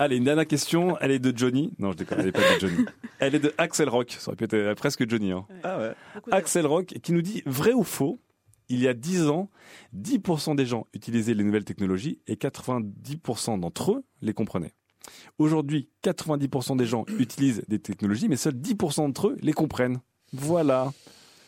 Allez, une dernière question. Elle est de Johnny. Non, je déconne, elle est pas de Johnny. Elle est de Axel Rock. Ça aurait pu être euh, presque Johnny. Hein. Ah ouais. Axel Rock qui nous dit vrai ou faux il y a 10 ans, 10% des gens utilisaient les nouvelles technologies et 90% d'entre eux les comprenaient. Aujourd'hui, 90% des gens utilisent des technologies, mais seuls 10% d'entre eux les comprennent. Voilà.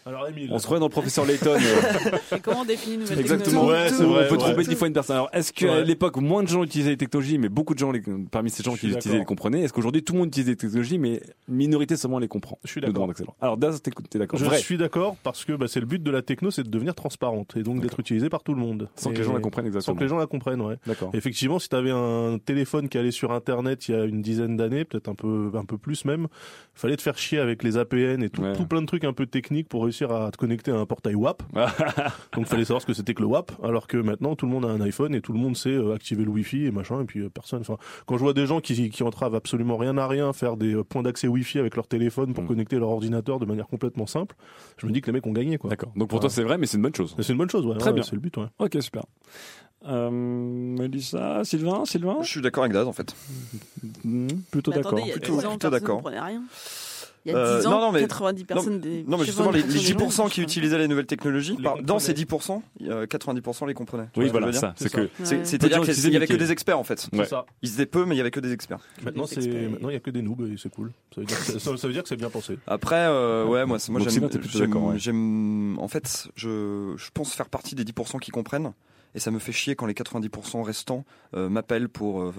Alors Emile. On se croit dans le professeur Layton. euh, Et comment on définit une nouvelle Exactement. technologie Ouais, c'est vrai, on peut ouais. tromper dix fois une personne. Alors, est-ce qu'à Ouais. l'époque, moins de gens utilisaient les technologies, mais beaucoup de gens, les- parmi ces gens qui les utilisaient, les comprenaient? Est-ce qu'aujourd'hui, tout le monde utilise les technologies, mais une minorité seulement les comprend? Je suis d'accord. Alors, Daz, t'es d'accord Je Vrai. suis d'accord parce que bah, c'est le but de la techno, c'est de devenir transparente et donc d'être utilisée par tout le monde. Sans que les gens la comprennent Sans exactement. que les gens la comprennent, ouais. D'accord. Effectivement, si tu avais un téléphone qui allait sur Internet il y a une dizaine d'années, peut-être un peu, un peu plus même, fallait te faire chier avec les APN et tout, Ouais. tout plein de trucs un peu techniques pour réussir à te connecter à un portail WAP. Donc fallait savoir ce que c'était que le WAP, alors que maintenant tout le monde a un iPhone et tout le monde sait euh, activer le Wi-Fi et machin, et puis euh, personne. Enfin, quand je vois des gens qui, qui entravent absolument rien à rien, faire des euh, points d'accès Wi-Fi avec leur téléphone pour Mm. connecter leur ordinateur de manière complètement simple, je me dis que les mecs ont gagné quoi. D'accord. Donc pour toi, c'est vrai, mais c'est une bonne chose. C'est une bonne chose, ouais. Très ouais, bien. C'est le but, ouais. Ok, super. Euh, Mélissa, Sylvain, Sylvain? Je suis d'accord avec Daz en fait. Hmm, Plutôt d'accord. Plutôt- 10 ans, plutôt personne d'accord. Il y a Euh, 10 ans, non, non, mais- 90 personnes des. Non, mais justement, les, les 10% qui utilisaient les nouvelles technologies, Les par- dans ces 10%, il y a 90% les comprenaient. Oui, voilà, ça. C'est que. C'est-à-dire qu'il n'y avait que des experts en fait. Ouais. C'est ça. Ils étaient peu, mais il y avait que des experts. Maintenant, il y a que des noobs et c'est cool. Ça veut dire que, ça, ça veut dire que c'est bien pensé. Après, euh, ouais, moi, moi j'aime, en fait, je, je pense faire partie des 10% qui comprennent. Et ça me fait chier quand les 90% restants euh, m'appellent pour euh,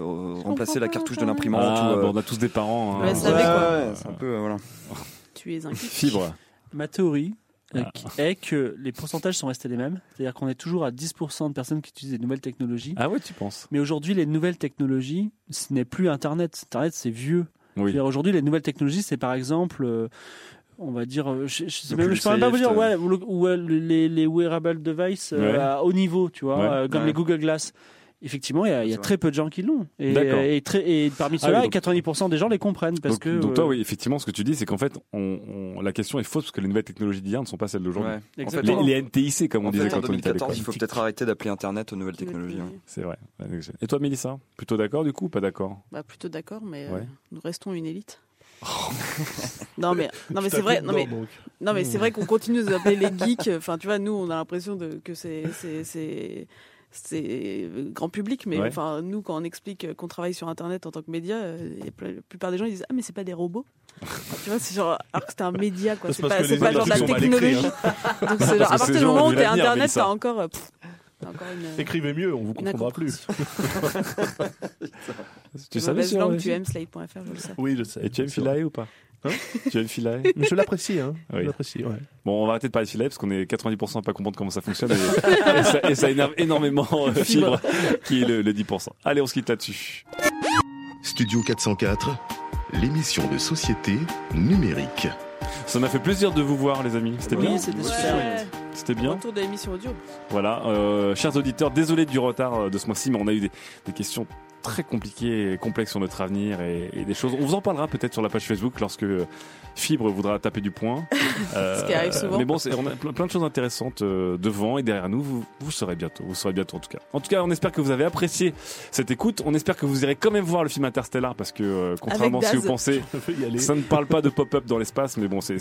remplacer la cartouche de l'imprimante. Ah, euh, bon, on a tous des parents. hein. Ouais, c'est un peu, euh, voilà. Tu es un. Fibre. Ma théorie Ah. est que les pourcentages sont restés les mêmes. C'est-à-dire qu'on est toujours à 10% de personnes qui utilisent des nouvelles technologies. Ah ouais, tu penses Mais aujourd'hui, les nouvelles technologies, ce n'est plus Internet. Internet, c'est vieux. Oui. Aujourd'hui, les nouvelles technologies, c'est par exemple, euh, on va dire, euh, je, je, même, je peux pas vous dire, ouais, ou, le- ou, euh, les, les wearable devices euh, Ouais. à haut niveau, tu vois, Ouais. euh, comme Ouais. les Google Glass. Effectivement, il y a, y très peu de gens qui l'ont. Et, D'accord. et, très- et parmi Ah ceux-là, oui, donc- 90% des gens les comprennent. Parce donc, que, donc toi, oui, effectivement, ce que tu dis, c'est qu'en fait, on, on- la question est fausse parce que les nouvelles technologies d'hier ne sont pas celles d'aujourd'hui. Ouais. En fait, Exactement. Les, les NTIC, comme on en disait fait, en quand on était 2014, il faut peut-être arrêter d'appeler Internet aux nouvelles technologies. hein. C'est vrai. Et toi, Mélissa Plutôt d'accord du coup ou pas d'accord? Bah, plutôt d'accord, mais euh, Ouais. nous restons une élite. non mais non mais c'est vrai non mais non mais c'est vrai qu'on continue de nous appeler les geeks enfin tu vois nous on a l'impression de que c'est c'est c'est c'est grand public mais Ouais. enfin nous quand on explique qu'on travaille sur internet en tant que média euh, la plupart des gens ils disent ah mais c'est pas des robots. Tu vois c'est genre alors que c'était un média quoi. C'est c'est pas c'est pas genre de la écrits, technologie. Donc c'est genre à partir du moment où t'es internet t'as encore euh, pff, une Écrivez mieux, on vous comprendra plus. Tu savais sur langue, tu aimes slate.fr je le sais Oui, je sais. Et tu aimes. Philae ou pas Hein Tu aimes Philae Mais je l'apprécie, hein. Oui. Je l'apprécie, ouais. Bon, on va arrêter de parler de Philae parce qu'on est 90% à pas comprendre comment ça fonctionne et, et ça, et ça énerve énormément euh, Fibre, qui est le, le 10%. Allez, on se quitte là-dessus. Studio 404, l'émission de société numérique. Ça m'a fait plaisir de vous voir, les amis. C'était Oui, bien. c'était super. Ouais. C'était bien. Retour de l'émission audio. Voilà, euh, chers auditeurs, désolé du retard euh, de ce mois-ci, mais on a eu des, des questions très compliquées et complexes sur notre avenir et, et des choses. On vous en parlera peut-être sur la page Facebook lorsque Fibre voudra taper du poing. Euh, Ce qui arrive souvent. Mais bon, on a plein, de choses intéressantes euh, devant et derrière nous. Vous, vous saurez bientôt. Vous saurez bientôt en tout cas. En tout cas, on espère que vous avez apprécié cette écoute. On espère que vous irez quand même voir le film Interstellar parce que euh, contrairement à ce que vous pensez, ça ne parle pas de pop-up dans l'espace, mais bon, c'est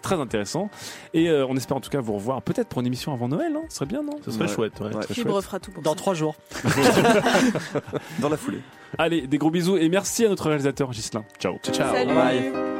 très intéressant. Et euh, on espère en tout cas vous revoir peut-être pour une émission avant Noël, Ce serait bien, non? Ça serait Ouais. chouette, ouais. Ouais. Très Fibre chouette. fera tout pour Dans ça. trois jours. Dans la foulée. Allez, des gros bisous et merci à notre réalisateur Gislain. Ciao. Ciao. Salut. Bye.